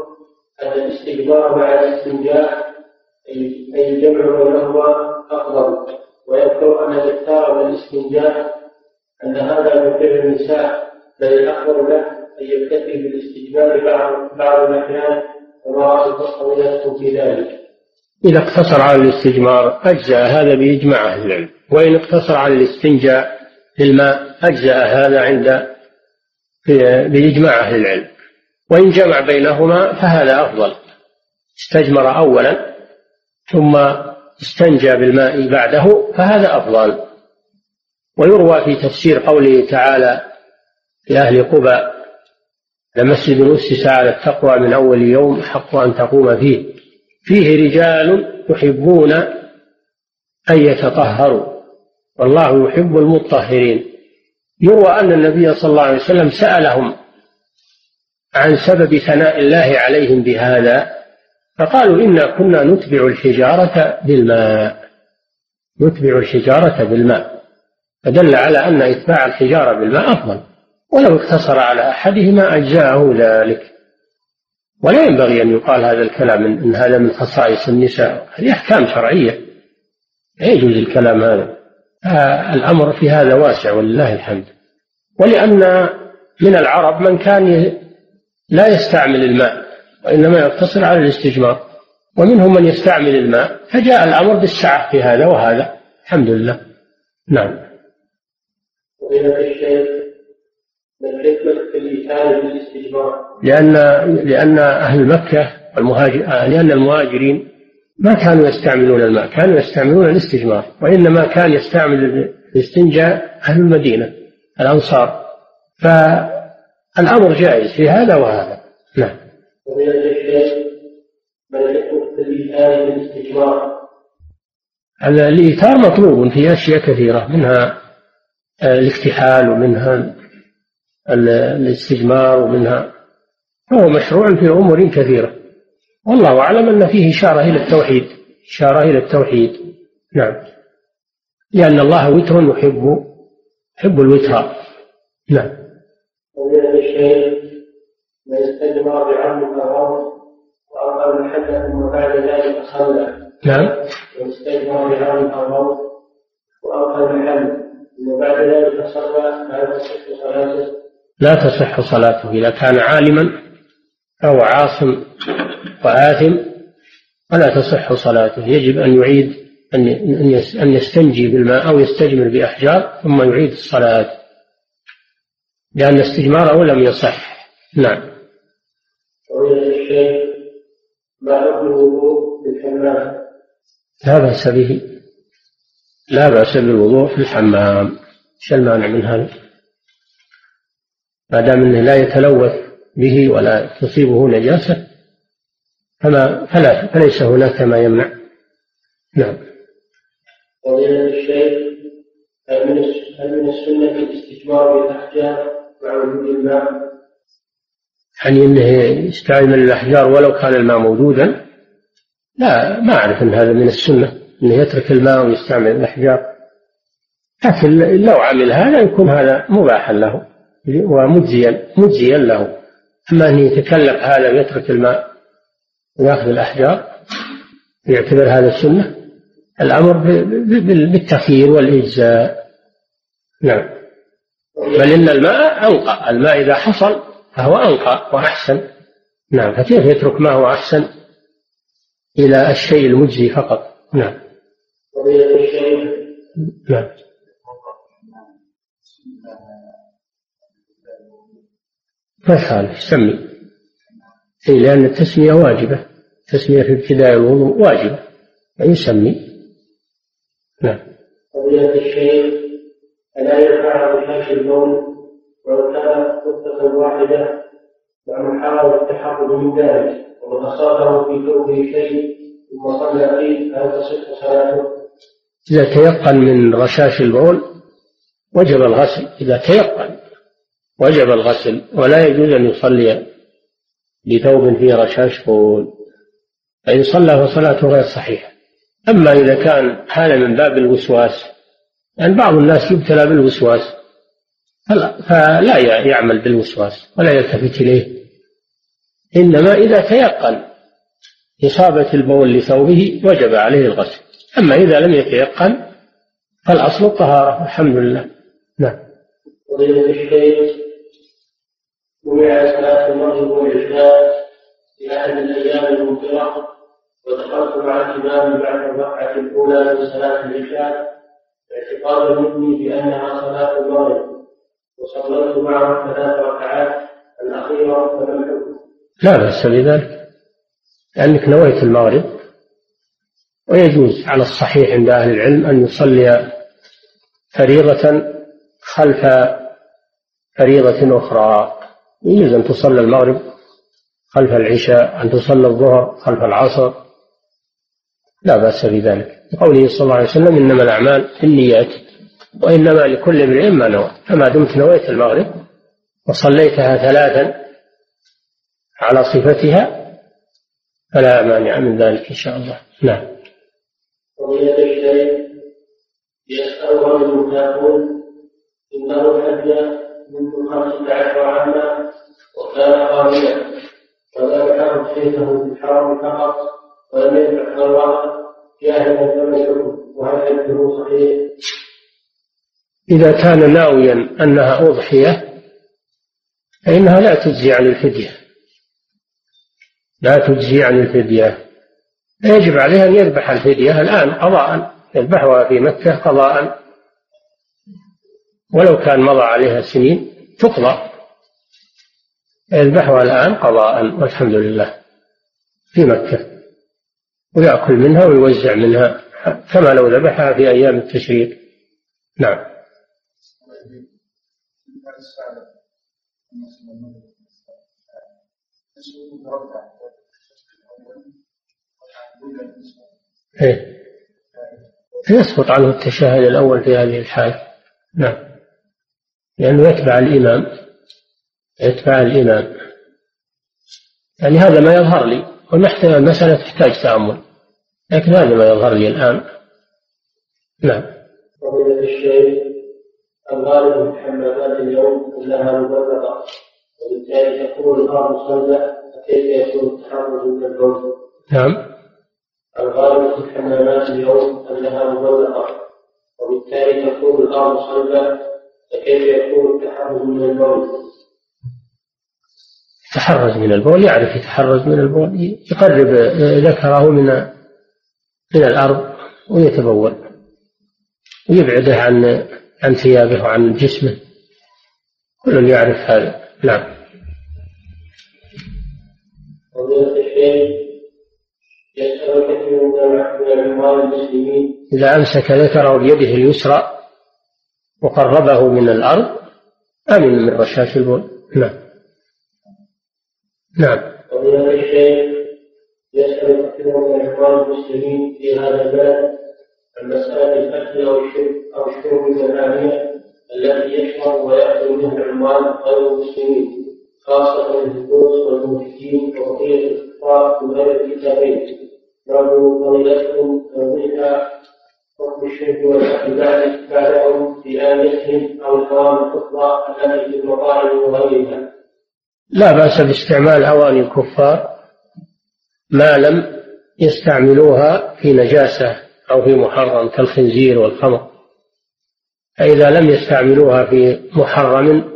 أن الاستجمار مع الاستنجاء أي الجمع بينهما أفضل. ويذكر أن الاكثار من الاستنجاء أن هذا من فعل النساء بل الأفضل له أن يكتفي بالاستجمار بعض بعض الأحيان وما الفصل في ذلك. إذا اقتصر على الاستجمار أجزأ هذا بإجماع أهل العلم وإن اقتصر على الاستنجاء بالماء أجزأ هذا عند بإجماع أهل العلم. وإن جمع بينهما فهذا أفضل. استجمر أولا ثم استنجى بالماء بعده فهذا أفضل. ويروى في تفسير قوله تعالى لأهل قبى لمسجد أسس على التقوى من أول يوم حق أن تقوم فيه. فيه رجال يحبون أن يتطهروا. والله يحب المطهرين. يروى أن النبي صلى الله عليه وسلم سألهم عن سبب ثناء الله عليهم بهذا فقالوا إنا كنا نتبع الحجارة بالماء. نتبع الحجارة بالماء. فدل على أن إتباع الحجارة بالماء أفضل. ولو اقتصر على أحدهما أجزاءه ذلك. ولا ينبغي أن يقال هذا الكلام إن هذا من خصائص النساء. هذه أحكام شرعية. لا يجوز الكلام هذا. آه الأمر في هذا واسع ولله الحمد. ولأن من العرب من كان لا يستعمل الماء وإنما يقتصر على الاستجمار. ومنهم من يستعمل الماء فجاء الأمر بالسعة في هذا وهذا. الحمد لله. نعم. فضيلة الشيخ ما الحكمة في؟ لأن لأن أهل مكة المهاجر لأن المهاجرين ما كانوا يستعملون الماء كانوا يستعملون الاستجمار وإنما كان يستعمل الاستنجاء أهل المدينة الأنصار فالأمر جائز في هذا وهذا نعم الحكمة في الإيثار بالاستجمار؟ الإيثار مطلوب في أشياء كثيرة منها الاكتحال ومنها الاستجمار ومنها فهو مشروع في أمور كثيرة. والله أعلم أن فيه إشارة إلى التوحيد. إشارة إلى التوحيد. نعم. لأن الله وتر يحب يحب الوتر. نعم. فضيلة الشيخ من استجمر بعمد الروض وأقام الحدث ثم بعد ذلك صلى نعم. من استجمر بعمد الروض وأقام الحمد ثم بعد ذلك صلى تصح صلاته؟ لا تصح صلاته إذا كان عالما أو عاصم وآثم فلا تصح صلاته. يجب أن يعيد أن يستنجي بالماء أو يستجمر بأحجار ثم يعيد الصلاة. لأن استجماره لم يصح. نعم. ما الوضوء في الحمام؟ لا بأس به. لا بأس بالوضوء في الحمام. إيش المانع من هذا؟ ما دام إنه لا يتلوث به ولا تصيبه نجاسة فما فلا فليس هناك ما يمنع. نعم. فضيلة الشيخ هل من هل من السنة الاستجمار بالأحجار مع وجود الماء؟ يعني إنه يستعمل الأحجار ولو كان الماء موجودا؟ لا ما أعرف إن هذا من السنة إنه يترك الماء ويستعمل الأحجار. لكن لو عمل هذا يكون هذا مباحا له. ومجزيا مجزيا له. أما أن يتكلف هذا ويترك الماء ويأخذ الأحجار يعتبر هذا السنة الأمر بالتخيير والإجزاء. نعم. بل إن الماء أنقى. الماء إذا حصل فهو أنقى وأحسن. نعم. فكيف يترك ما هو أحسن إلى الشيء المجزي فقط؟ نعم. نعم. ما يخالف. سمي إي لأن التسمية واجبة. التسمية في ابتداء الوضوء واجبة. فيسمي نعم. فضيلة الشيخ ألا ينفع بحاش البول ولو كان نقطة واحدة مع محاولة التحقق من ذلك ومن أصابه في ثوبه شيء ثم صلى فيه هل تصح صلاته؟ إذا تيقن من رشاش البول وجب الغسل إذا تيقن. وجب الغسل ولا يجوز أن يصلي بثوب فيه رشاش بول فإن صلى فصلاته غير صحيحة. أما إذا كان هذا من باب الوسواس يعني بعض الناس يبتلى بالوسواس فلا, فلا يعمل بالوسواس ولا يلتفت إليه. إنما إذا تيقن إصابة البول لثوبه وجب عليه الغسل. أما إذا لم يتيقن فالأصل الطهارة الحمد لله. نعم. منع صلاة المغرب والعشاء في أحد الأيام الممطرة ودخلت مع الإمام بعد الركعة الأولى من صلاة العشاء اعتقادا مني بأنها صلاة المغرب وصليت معه ثلاث ركعات الأخيرة فلم لا بأس بذلك لأنك نويت المغرب. ويجوز على الصحيح عند أهل العلم أن يصلي فريضة خلف فريضة أخرى. يجوز أن تصلى المغرب خلف العشاء أن تصلى الظهر خلف العصر. لا بأس بذلك. قوله صلى الله عليه وسلم إنما الأعمال بالنيات وإنما لكل امرئ ما نوى. فما دمت نويت المغرب وصليتها ثلاثا على صفتها فلا مانع من ذلك إن شاء الله. نعم. فضيلة الشيخ يسأل المتابون إنه حج الحرم فقط ولم جاهلا وهل حجه صحيح؟ إذا كان ناويا أنها أضحية فإنها لا تجزي عن الفدية لا تجزي عن الفدية يجب عليه أن يذبح الفدية الآن قضاء يذبحها في مكة قضاء ولو كان مضى عليها سنين تقضى. يذبحها الآن قضاء والحمد لله في مكة. ويأكل منها ويوزع منها كما لو ذبحها في أيام التشريق. نعم. إيه. يسقط عنه التشهد الأول في هذه الحالة. نعم. لأنه يتبع الإمام يتبع الإمام يعني هذا ما يظهر لي والمسألة تحتاج تأمل لكن هذا ما يظهر لي الآن. نعم. فضيلة الشيخ الغالب في حمامات اليوم أنها مبلغة وبالتالي تكون الأرض صلبة فكيف يكون التحرز من البول؟ نعم. الغالب في الحمامات اليوم أنها مغلقة وبالتالي تكون الأرض صلبة فكيف يكون التحرز من البول؟ يتحرز من البول يعرف يتحرز من البول يقرب ذكره من من الأرض ويتبول ويبعده عن عن ثيابه وعن جسمه. كل يعرف هذا. نعم. إذا أمسك ذكره بيده اليسرى وقربه من الأرض أمن من رشاش البول. نعم. نعم. فضيلة الشيخ يسأل كثير من العمال المسلمين في هذا البلد عن مسألة الأكل أو الشرب أو الشرب من الآنية التي يشرب ويأكل منها العمال غير المسلمين خاصة الهندوس والمشركين وبقية الكفار من غير الكتابين نرجو فضيلتكم توضيح الشرك أو التي وغيرها. لا بأس باستعمال أواني الكفار ما لم يستعملوها في نجاسة أو في محرم كالخنزير والخمر فإذا لم يستعملوها في محرم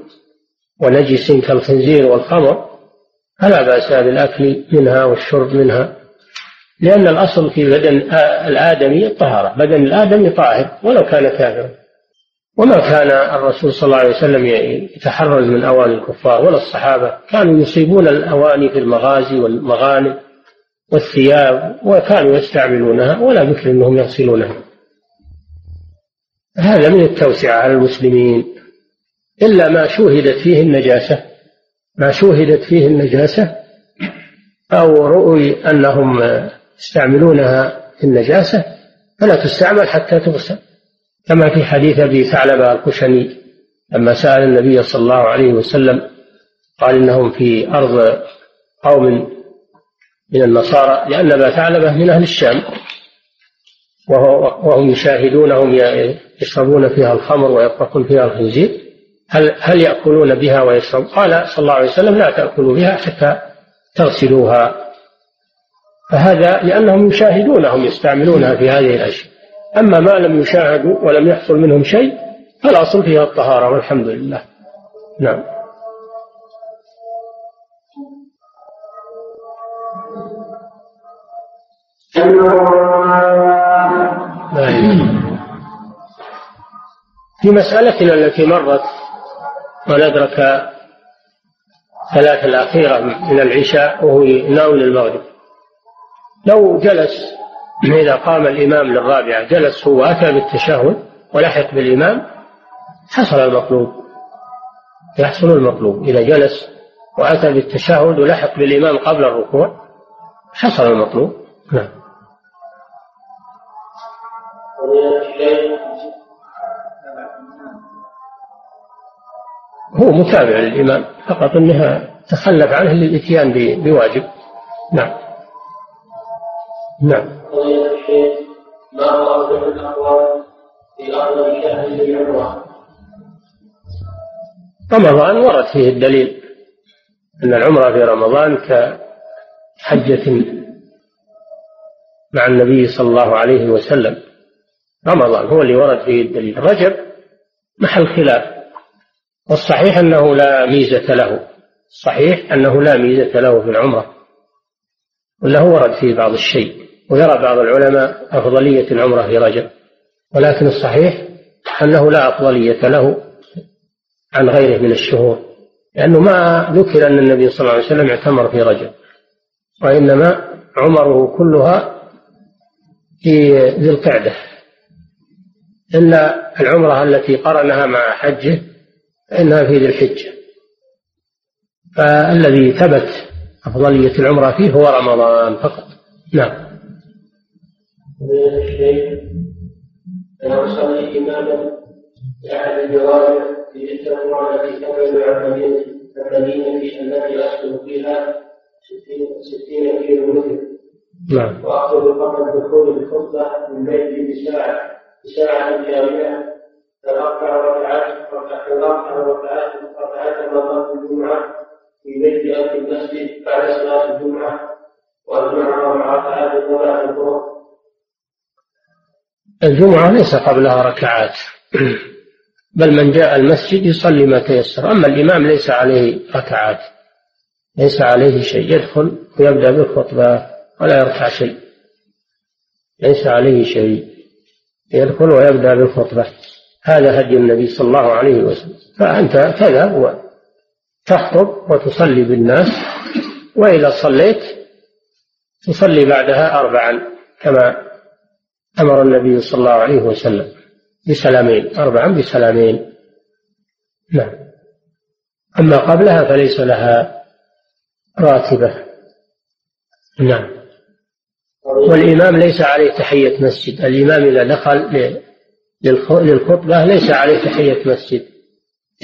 ونجس كالخنزير والخمر فلا بأس بالأكل منها والشرب منها لأن الأصل في بدن الآدمي الطهارة. بدن الآدمي طاهر ولو كان كافرا. وما كان الرسول صلى الله عليه وسلم يتحرز من أواني الكفار ولا الصحابة. كانوا يصيبون الأواني في المغازي والمغانم والثياب وكانوا يستعملونها ولا ذكر أنهم يغسلونها. هذا من التوسعة على المسلمين. إلا ما شوهدت فيه النجاسة. ما شوهدت فيه النجاسة أو رؤي أنهم يستعملونها في النجاسة فلا تستعمل حتى تغسل. كما في حديث أبي ثعلبة الخشني لما سأل النبي صلى الله عليه وسلم قال إنهم في أرض قوم من النصارى لأن أبا ثعلبة من أهل الشام. وهم يشاهدونهم يشربون فيها الخمر ويطبخون فيها الخنزير. هل هل يأكلون بها ويشرب؟ قال صلى الله عليه وسلم لا تأكلوا بها حتى تغسلوها. فهذا لأنهم يشاهدونهم يستعملونها في هذه الأشياء. أما ما لم يشاهدوا ولم يحصل منهم شيء فالأصل فيها الطهارة والحمد لله. نعم. في مسألتنا التي مرت وندرك ثلاث الأخيرة من العشاء وهو ناوي للمغرب. لو جلس إذا قام الإمام للرابعة جلس هو أتى بالتشهد ولحق بالإمام حصل المطلوب. يحصل المطلوب. إذا جلس وأتى بالتشهد ولحق بالإمام قبل الركوع حصل المطلوب. نعم. هو متابع للإمام فقط أنها تخلف عنه للإتيان بواجب. نعم. نعم. هو رمضان ورد فيه الدليل أن العمرة في رمضان كحجة مع النبي صلى الله عليه وسلم. رمضان هو اللي ورد فيه الدليل. رجب محل خلاف. والصحيح أنه لا ميزة له. الصحيح أنه لا ميزة له في العمرة. وله ورد فيه بعض الشيء. ويرى بعض العلماء أفضلية العمرة في رجب ولكن الصحيح أنه لا أفضلية له عن غيره من الشهور لأنه ما ذكر أن النبي صلى الله عليه وسلم اعتمر في رجب وإنما عمره كلها في ذي القعدة. إلا العمرة التي قرنها مع حجه فإنها في ذي الحجة. فالذي ثبت أفضلية العمرة فيه هو رمضان فقط. نعم. الشيخ أنا أصلي إماما لأحد الجوارح في التنوع التي تبعد عن المدينة في التي أسكن فيها ستين كيلو متر نعم. وأخذ قبل الدخول الخطبة من بيتي بساعة بساعة كاملة فأربع ركعات أربع ركعات ركعات مرات الجمعة في بيت أو في المسجد بعد صلاة الجمعة وأجمعها مع ركعات صلاة الظهر الجمعة ليس قبلها ركعات. بل من جاء المسجد يصلي ما تيسر. أما الإمام ليس عليه ركعات. ليس عليه شيء. يدخل ويبدأ بالخطبة ولا يركع شيء. ليس عليه شيء. يدخل ويبدأ بالخطبة. هذا هدي النبي صلى الله عليه وسلم. فأنت كذا تخطب وتصلي بالناس. وإذا صليت تصلي بعدها أربعا كما أمر النبي صلى الله عليه وسلم بسلامين أربعا بسلامين. نعم. أما قبلها فليس لها راتبة. نعم. والإمام ليس عليه تحية مسجد. الإمام إذا دخل للخطبة ليس عليه تحية مسجد.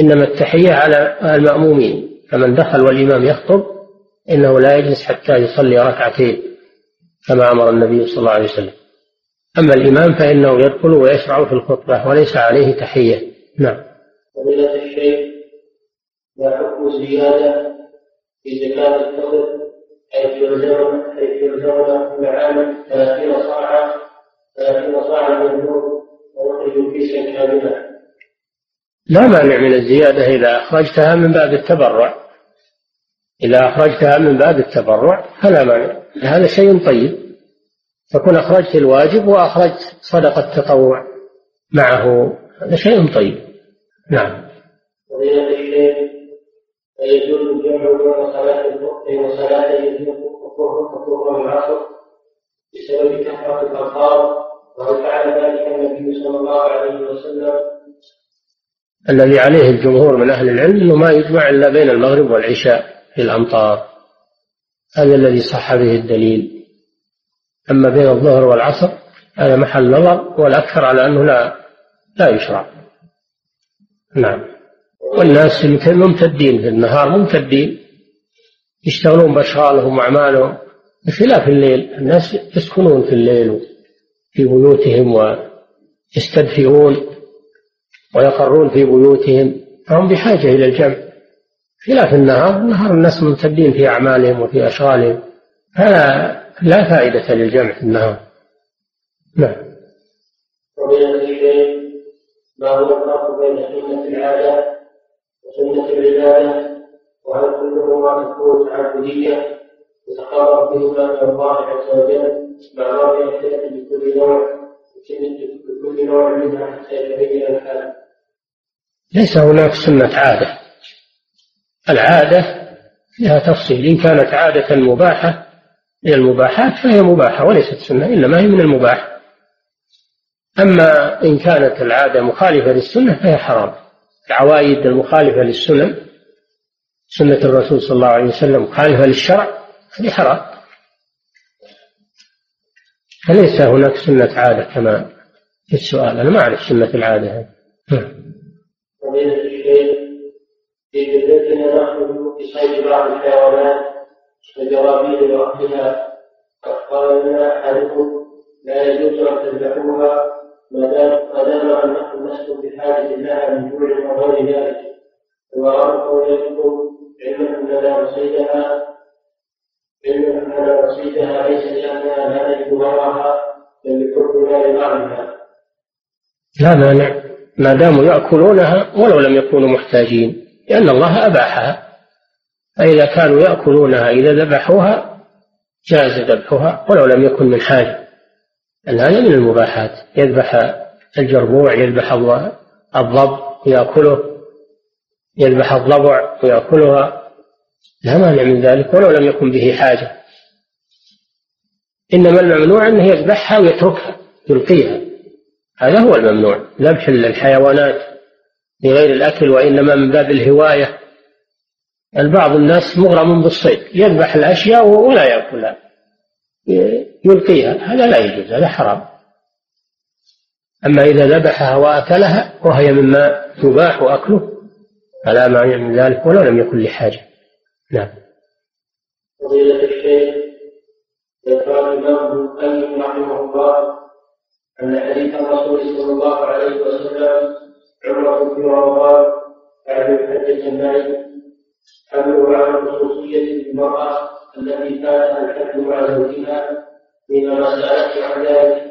إنما التحية على المأمومين. فمن دخل والإمام يخطب إنه لا يجلس حتى يصلي ركعتين كما أمر النبي صلى الله عليه وسلم. أما الإمام فإنه يدخل ويشرع في الخطبة وليس عليه تحية. نعم. فضيلة الشيخ ما حكم الزيادة في زكاة الفطر؟ حيث يلزمون حيث يلزمون معامل ثلاثين صاعا ثلاثين صاعا من النور ويخرج كيسا كاملا. لا مانع من الزيادة إذا أخرجتها من باب التبرع. إذا أخرجتها من باب التبرع فلا مانع. هذا شيء طيب. تكون أخرجت الواجب وأخرجت صدقة تطوع معه. هذا شيء طيب. نعم. فضيلة الشيخ يجوز الجمع بين صلاة الظهر وصلاة الظهر والعصر بسبب كثرة الأمطار وهل فعل ذلك النبي صلى الله عليه وسلم. الذي عليه الجمهور من أهل العلم أنه ما يجمع إلا بين المغرب والعشاء في الأمطار. هذا الذي صح به الدليل. أما بين الظهر والعصر هذا محل نظر والأكثر على أنه لا لا يشرع. نعم. والناس ممتدين في النهار ممتدين. يشتغلون بأشغالهم وأعمالهم. بخلاف الليل الناس يسكنون في الليل في بيوتهم ويستدفئون ويقرون في بيوتهم. فهم بحاجة إلى الجمع. خلاف النهار النهار الناس ممتدين في أعمالهم وفي أشغالهم. فلا لا فائدة للجمع في النهار. نعم. ومن الشيخ ما هو الفرق بين سنة العادة وسنة العبادة؟ وهل كلهما تكون تعبدية يتقرب بهما إلى الله عز وجل مع الرؤية بكل نوع بكل نوع منها حتى يتبين الحال؟ ليس هناك سنة عادة. العادة فيها تفصيل. إن كانت عادة مباحة من المباحات فهي مباحة وليست سنة إنما هي من المباح. أما إن كانت العادة مخالفة للسنة فهي حرام. العوائد المخالفة للسنة سنة الرسول صلى الله عليه وسلم مخالفة للشرع هذه حرام. فليس هناك سنة عادة كما في السؤال؟ أنا ما أعرف سنة العادة. هذه فضيلة الشيخ في جدتنا نأخذ في صيد بعض الحيوانات كجرابيل وأخذها قال لنا أحدكم لا يجوز أن تذبحوها ما دام ما دام أنكم لستم بحاجة لها من جوع أو غير ذلك. وأرجو إليكم علمكم لنا رصيدها علمكم لنا رصيدها ليس لأننا لا نجد غيرها بل لحبنا لبعضها لا مانع ما داموا يأكلونها ولو لم يكونوا محتاجين لأن الله أباحها. فإذا كانوا يأكلونها إذا ذبحوها جاز ذبحها ولو لم يكن من حاجة. لأن هذا من المباحات. يذبح الجربوع يذبح الضب يأكله يذبح الضبع ويأكلها لا مانع من ذلك ولو لم يكن به حاجة. إنما الممنوع أنه يذبحها ويتركها يلقيها. هذا هو الممنوع. ذبح الحيوانات لغير الأكل وإنما من باب الهواية. البعض الناس مغرم بالصيد يذبح الأشياء ولا يأكلها يلقيها هذا لا يجوز هذا حرام. أما إذا ذبحها وأكلها وهي مما يباح أكله فلا معنى من ذلك ولو لم يكن لحاجة. نعم. فضيلة الشيخ ذكر الإمام ابن رحمه الله أن حديث الرسول صلى الله عليه وسلم عمرة في رمضان بعد الحجة المعي حمله على خصوصية المرأة التي فاتها الحج مع زوجها حينما سألت عن ذلك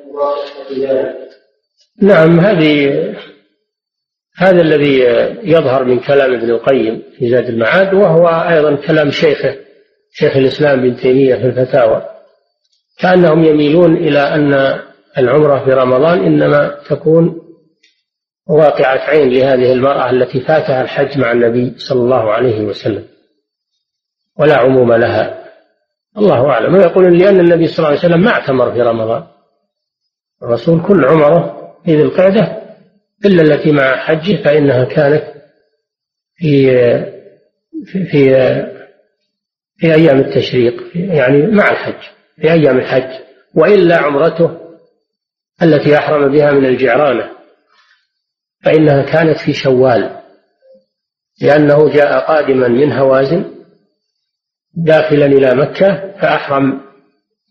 ذلك. نعم هذه هذا الذي يظهر من كلام ابن القيم في زاد المعاد وهو أيضا كلام شيخه شيخ الإسلام ابن تيمية في الفتاوى كأنهم يميلون إلى أن العمرة في رمضان إنما تكون واقعة عين لهذه المرأة التي فاتها الحج مع النبي صلى الله عليه وسلم ولا عموم لها. الله أعلم. ويقول لأن النبي صلى الله عليه وسلم ما اعتمر في رمضان. الرسول كل عمره في ذي القعدة إلا التي مع حجه فإنها كانت في في في, في أيام التشريق يعني مع الحج في أيام الحج. وإلا عمرته التي أحرم بها من الجعرانة فإنها كانت في شوال لأنه جاء قادما من هوازن داخلا إلى مكة فأحرم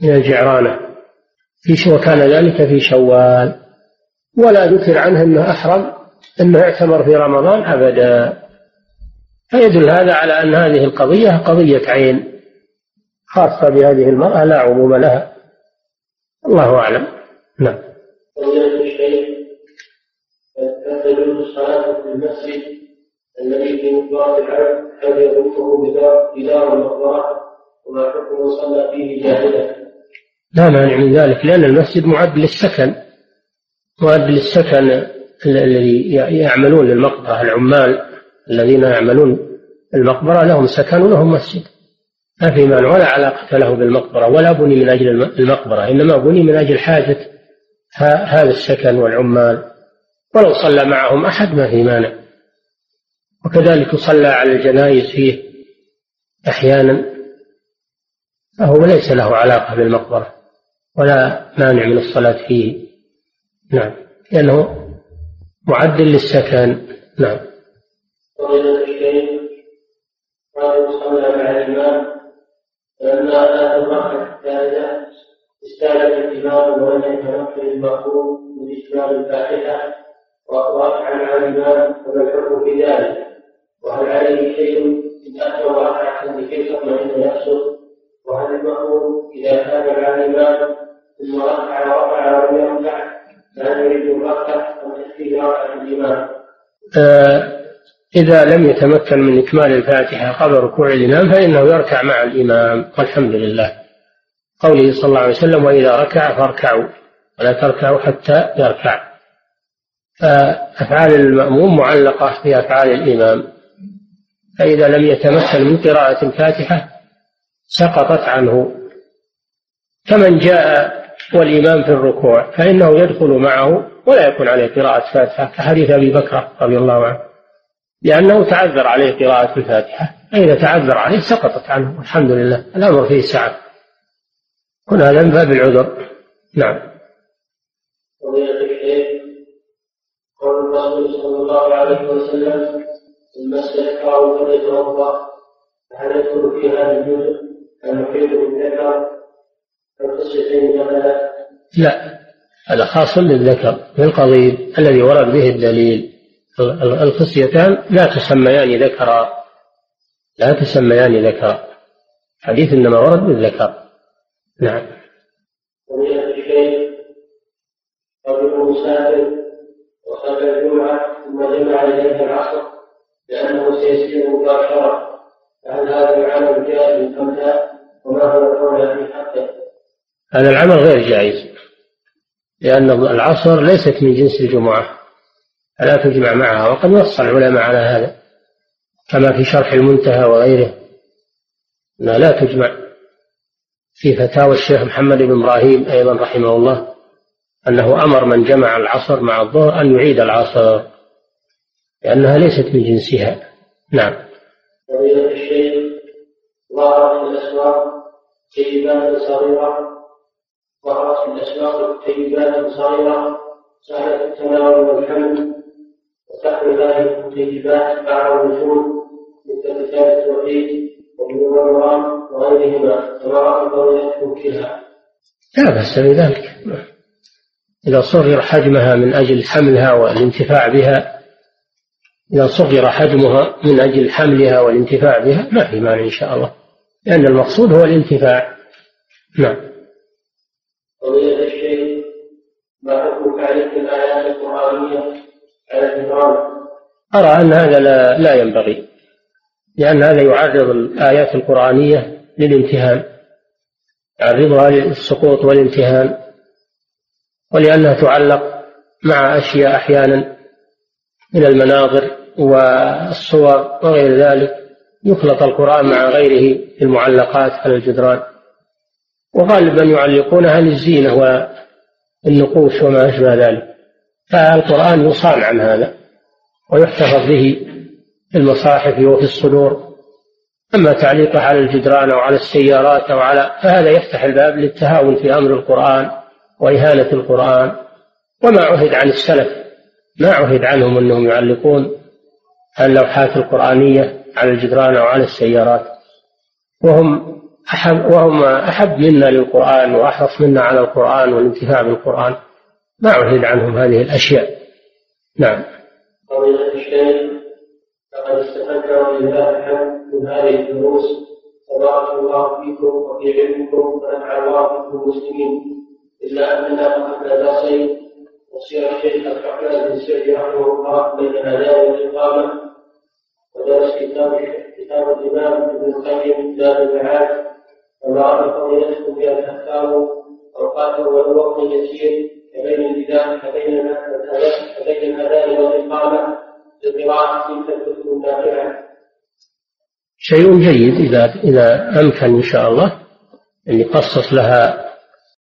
من الجعرانة. في وكان ذلك في شوال. ولا ذكر عنه أنه أحرم أنه اعتمر في رمضان أبدا. فيدل هذا على أن هذه القضية قضية عين خاصة بهذه المرأة لا عموم لها. الله أعلم. نعم. الصلاة في المسجد الذي في هل يضره المقبرة وما حكم صلى فيه جاهلا؟ لا مانع من ذلك لأن المسجد معد للسكن معد للسكن الذي يعملون للمقبرة العمال الذين يعملون المقبرة لهم سكن ولهم مسجد. ما في مانع ولا علاقة له بالمقبرة ولا بني من أجل المقبرة إنما بني من أجل حاجة هذا السكن والعمال. ولو صلى معهم أحد ما في مانع. وكذلك صلى على الجنائز فيه. أحيانا فهو ليس له علاقة بالمقبرة ولا مانع من الصلاة فيه. نعم. لأنه معد للسكن. نعم. فضيلة الشيخ قال صلى مع الإمام فلما أتى الركعة الثالثة استعجل الإمام ولم يتمكن المأموم من إتمام الفاتحة وأطراف عن الإمام فما الحكم في ذلك؟ وهل عليه شيء؟ إن أتى ركعة لكي تطمئن نفسه؟ وهل المأموم إذا كان مع الإمام ثم ركع ورفع ولم يركع فهل يريد الركعة أم تكفيه ركعة الإمام؟ إذا لم يتمكن من إكمال الفاتحة قبل ركوع الإمام فإنه يركع مع الإمام والحمد لله قوله صلى الله عليه وسلم وإذا ركع فاركعوا ولا تركعوا حتى يركع فأفعال المأموم معلقة بأفعال الإمام فإذا لم يتمكن من قراءة الفاتحة سقطت عنه. كمن جاء والإمام في الركوع فإنه يدخل معه ولا يكون عليه قراءة فاتحة كحديث أبي بكر رضي الله عنه لأنه تعذر عليه قراءة الفاتحة فإذا تعذر عليه سقطت عنه. الحمد لله الأمر فيه سعة. هنا هذا من باب العذر. نعم. قول الرسول صلى الله عليه وسلم المس يكره فليتوضا فهل يدخل في هذا الجزء المحيط بالذكر. القصتين مثلا؟ لا هذا خاص للذكر بالقضيب الذي ورد به الدليل. الخصيتان لا تسميان ذكرا لا تسميان ذكرا. حديث إنما ورد بالذكر. نعم. ومن الشيخ رجل مسافر وصلى الجمعة ثم جمع إليه العصر. لأنه سيسير مباشرة. فهل هذا العمل جائز أم لا؟ وما هو القول في حقه؟ هذا العمل غير جائز لأن العصر ليست من جنس الجمعة. فلا تجمع معها وقد نص العلماء على هذا. كما في شرح المنتهى وغيره أنها لا تجمع. في فتاوى الشيخ محمد بن إبراهيم أيضا رحمه الله أنه أمر من جمع العصر مع الظهر أن يعيد العصر. لأنها ليست من جنسها. نعم. فضيلة الشيخ ظهرت الأسواق طيبات صغيرة. ظهرت الأسواق طيبات صغيرة. سهلة التناول والحمل. وتحوي هذه الطيبات بعض الوجود مثل كتاب التوحيد وابن رمضان وغيرهما. كما رأى كلها لا بأس بذلك. إذا صغر حجمها من أجل حملها والانتفاع بها إذا صغر حجمها من أجل حملها والانتفاع بها ما في مانع إن شاء الله. لأن المقصود هو الانتفاع. نعم. قضية الشيخ ما حكم الآيات القرآنية على أرى أن هذا لا, لا ينبغي لأن هذا يعرض الآيات القرآنية للامتهان يعرضها للسقوط والامتهان ولأنها تعلق مع أشياء أحيانا من المناظر والصور وغير ذلك يخلط القرآن مع غيره في المعلقات على الجدران. وغالبا يعلقونها للزينة والنقوش وما أشبه ذلك. فالقرآن يصان عن هذا ويحتفظ به في المصاحف وفي الصدور. أما تعليقه على الجدران أو على السيارات أو على فهذا يفتح الباب للتهاون في أمر القرآن وإهانة القرآن. وما عهد عن السلف ما عهد عنهم أنهم يعلقون اللوحات القرآنية على الجدران أو على السيارات. وهم أحب وهم أحب منا للقرآن وأحرص منا على القرآن والانتفاع بالقرآن. ما عهد عنهم هذه الأشياء. نعم. فضيلة الشيخ لقد استفدنا ولله الحمد من هذه الدروس. تبارك الله فيكم وفي علمكم ونفع الله المسلمين. إلا أننا أخذنا درسين وصير رحمه الله بين الأذان والإقامة ودرس كتاب كتاب الإمام ابن القيم المعاد أوقاته والوقت كبين البداية كبين كبين شيء جيد إذا إذا أمكن إن شاء الله أن يخصص لها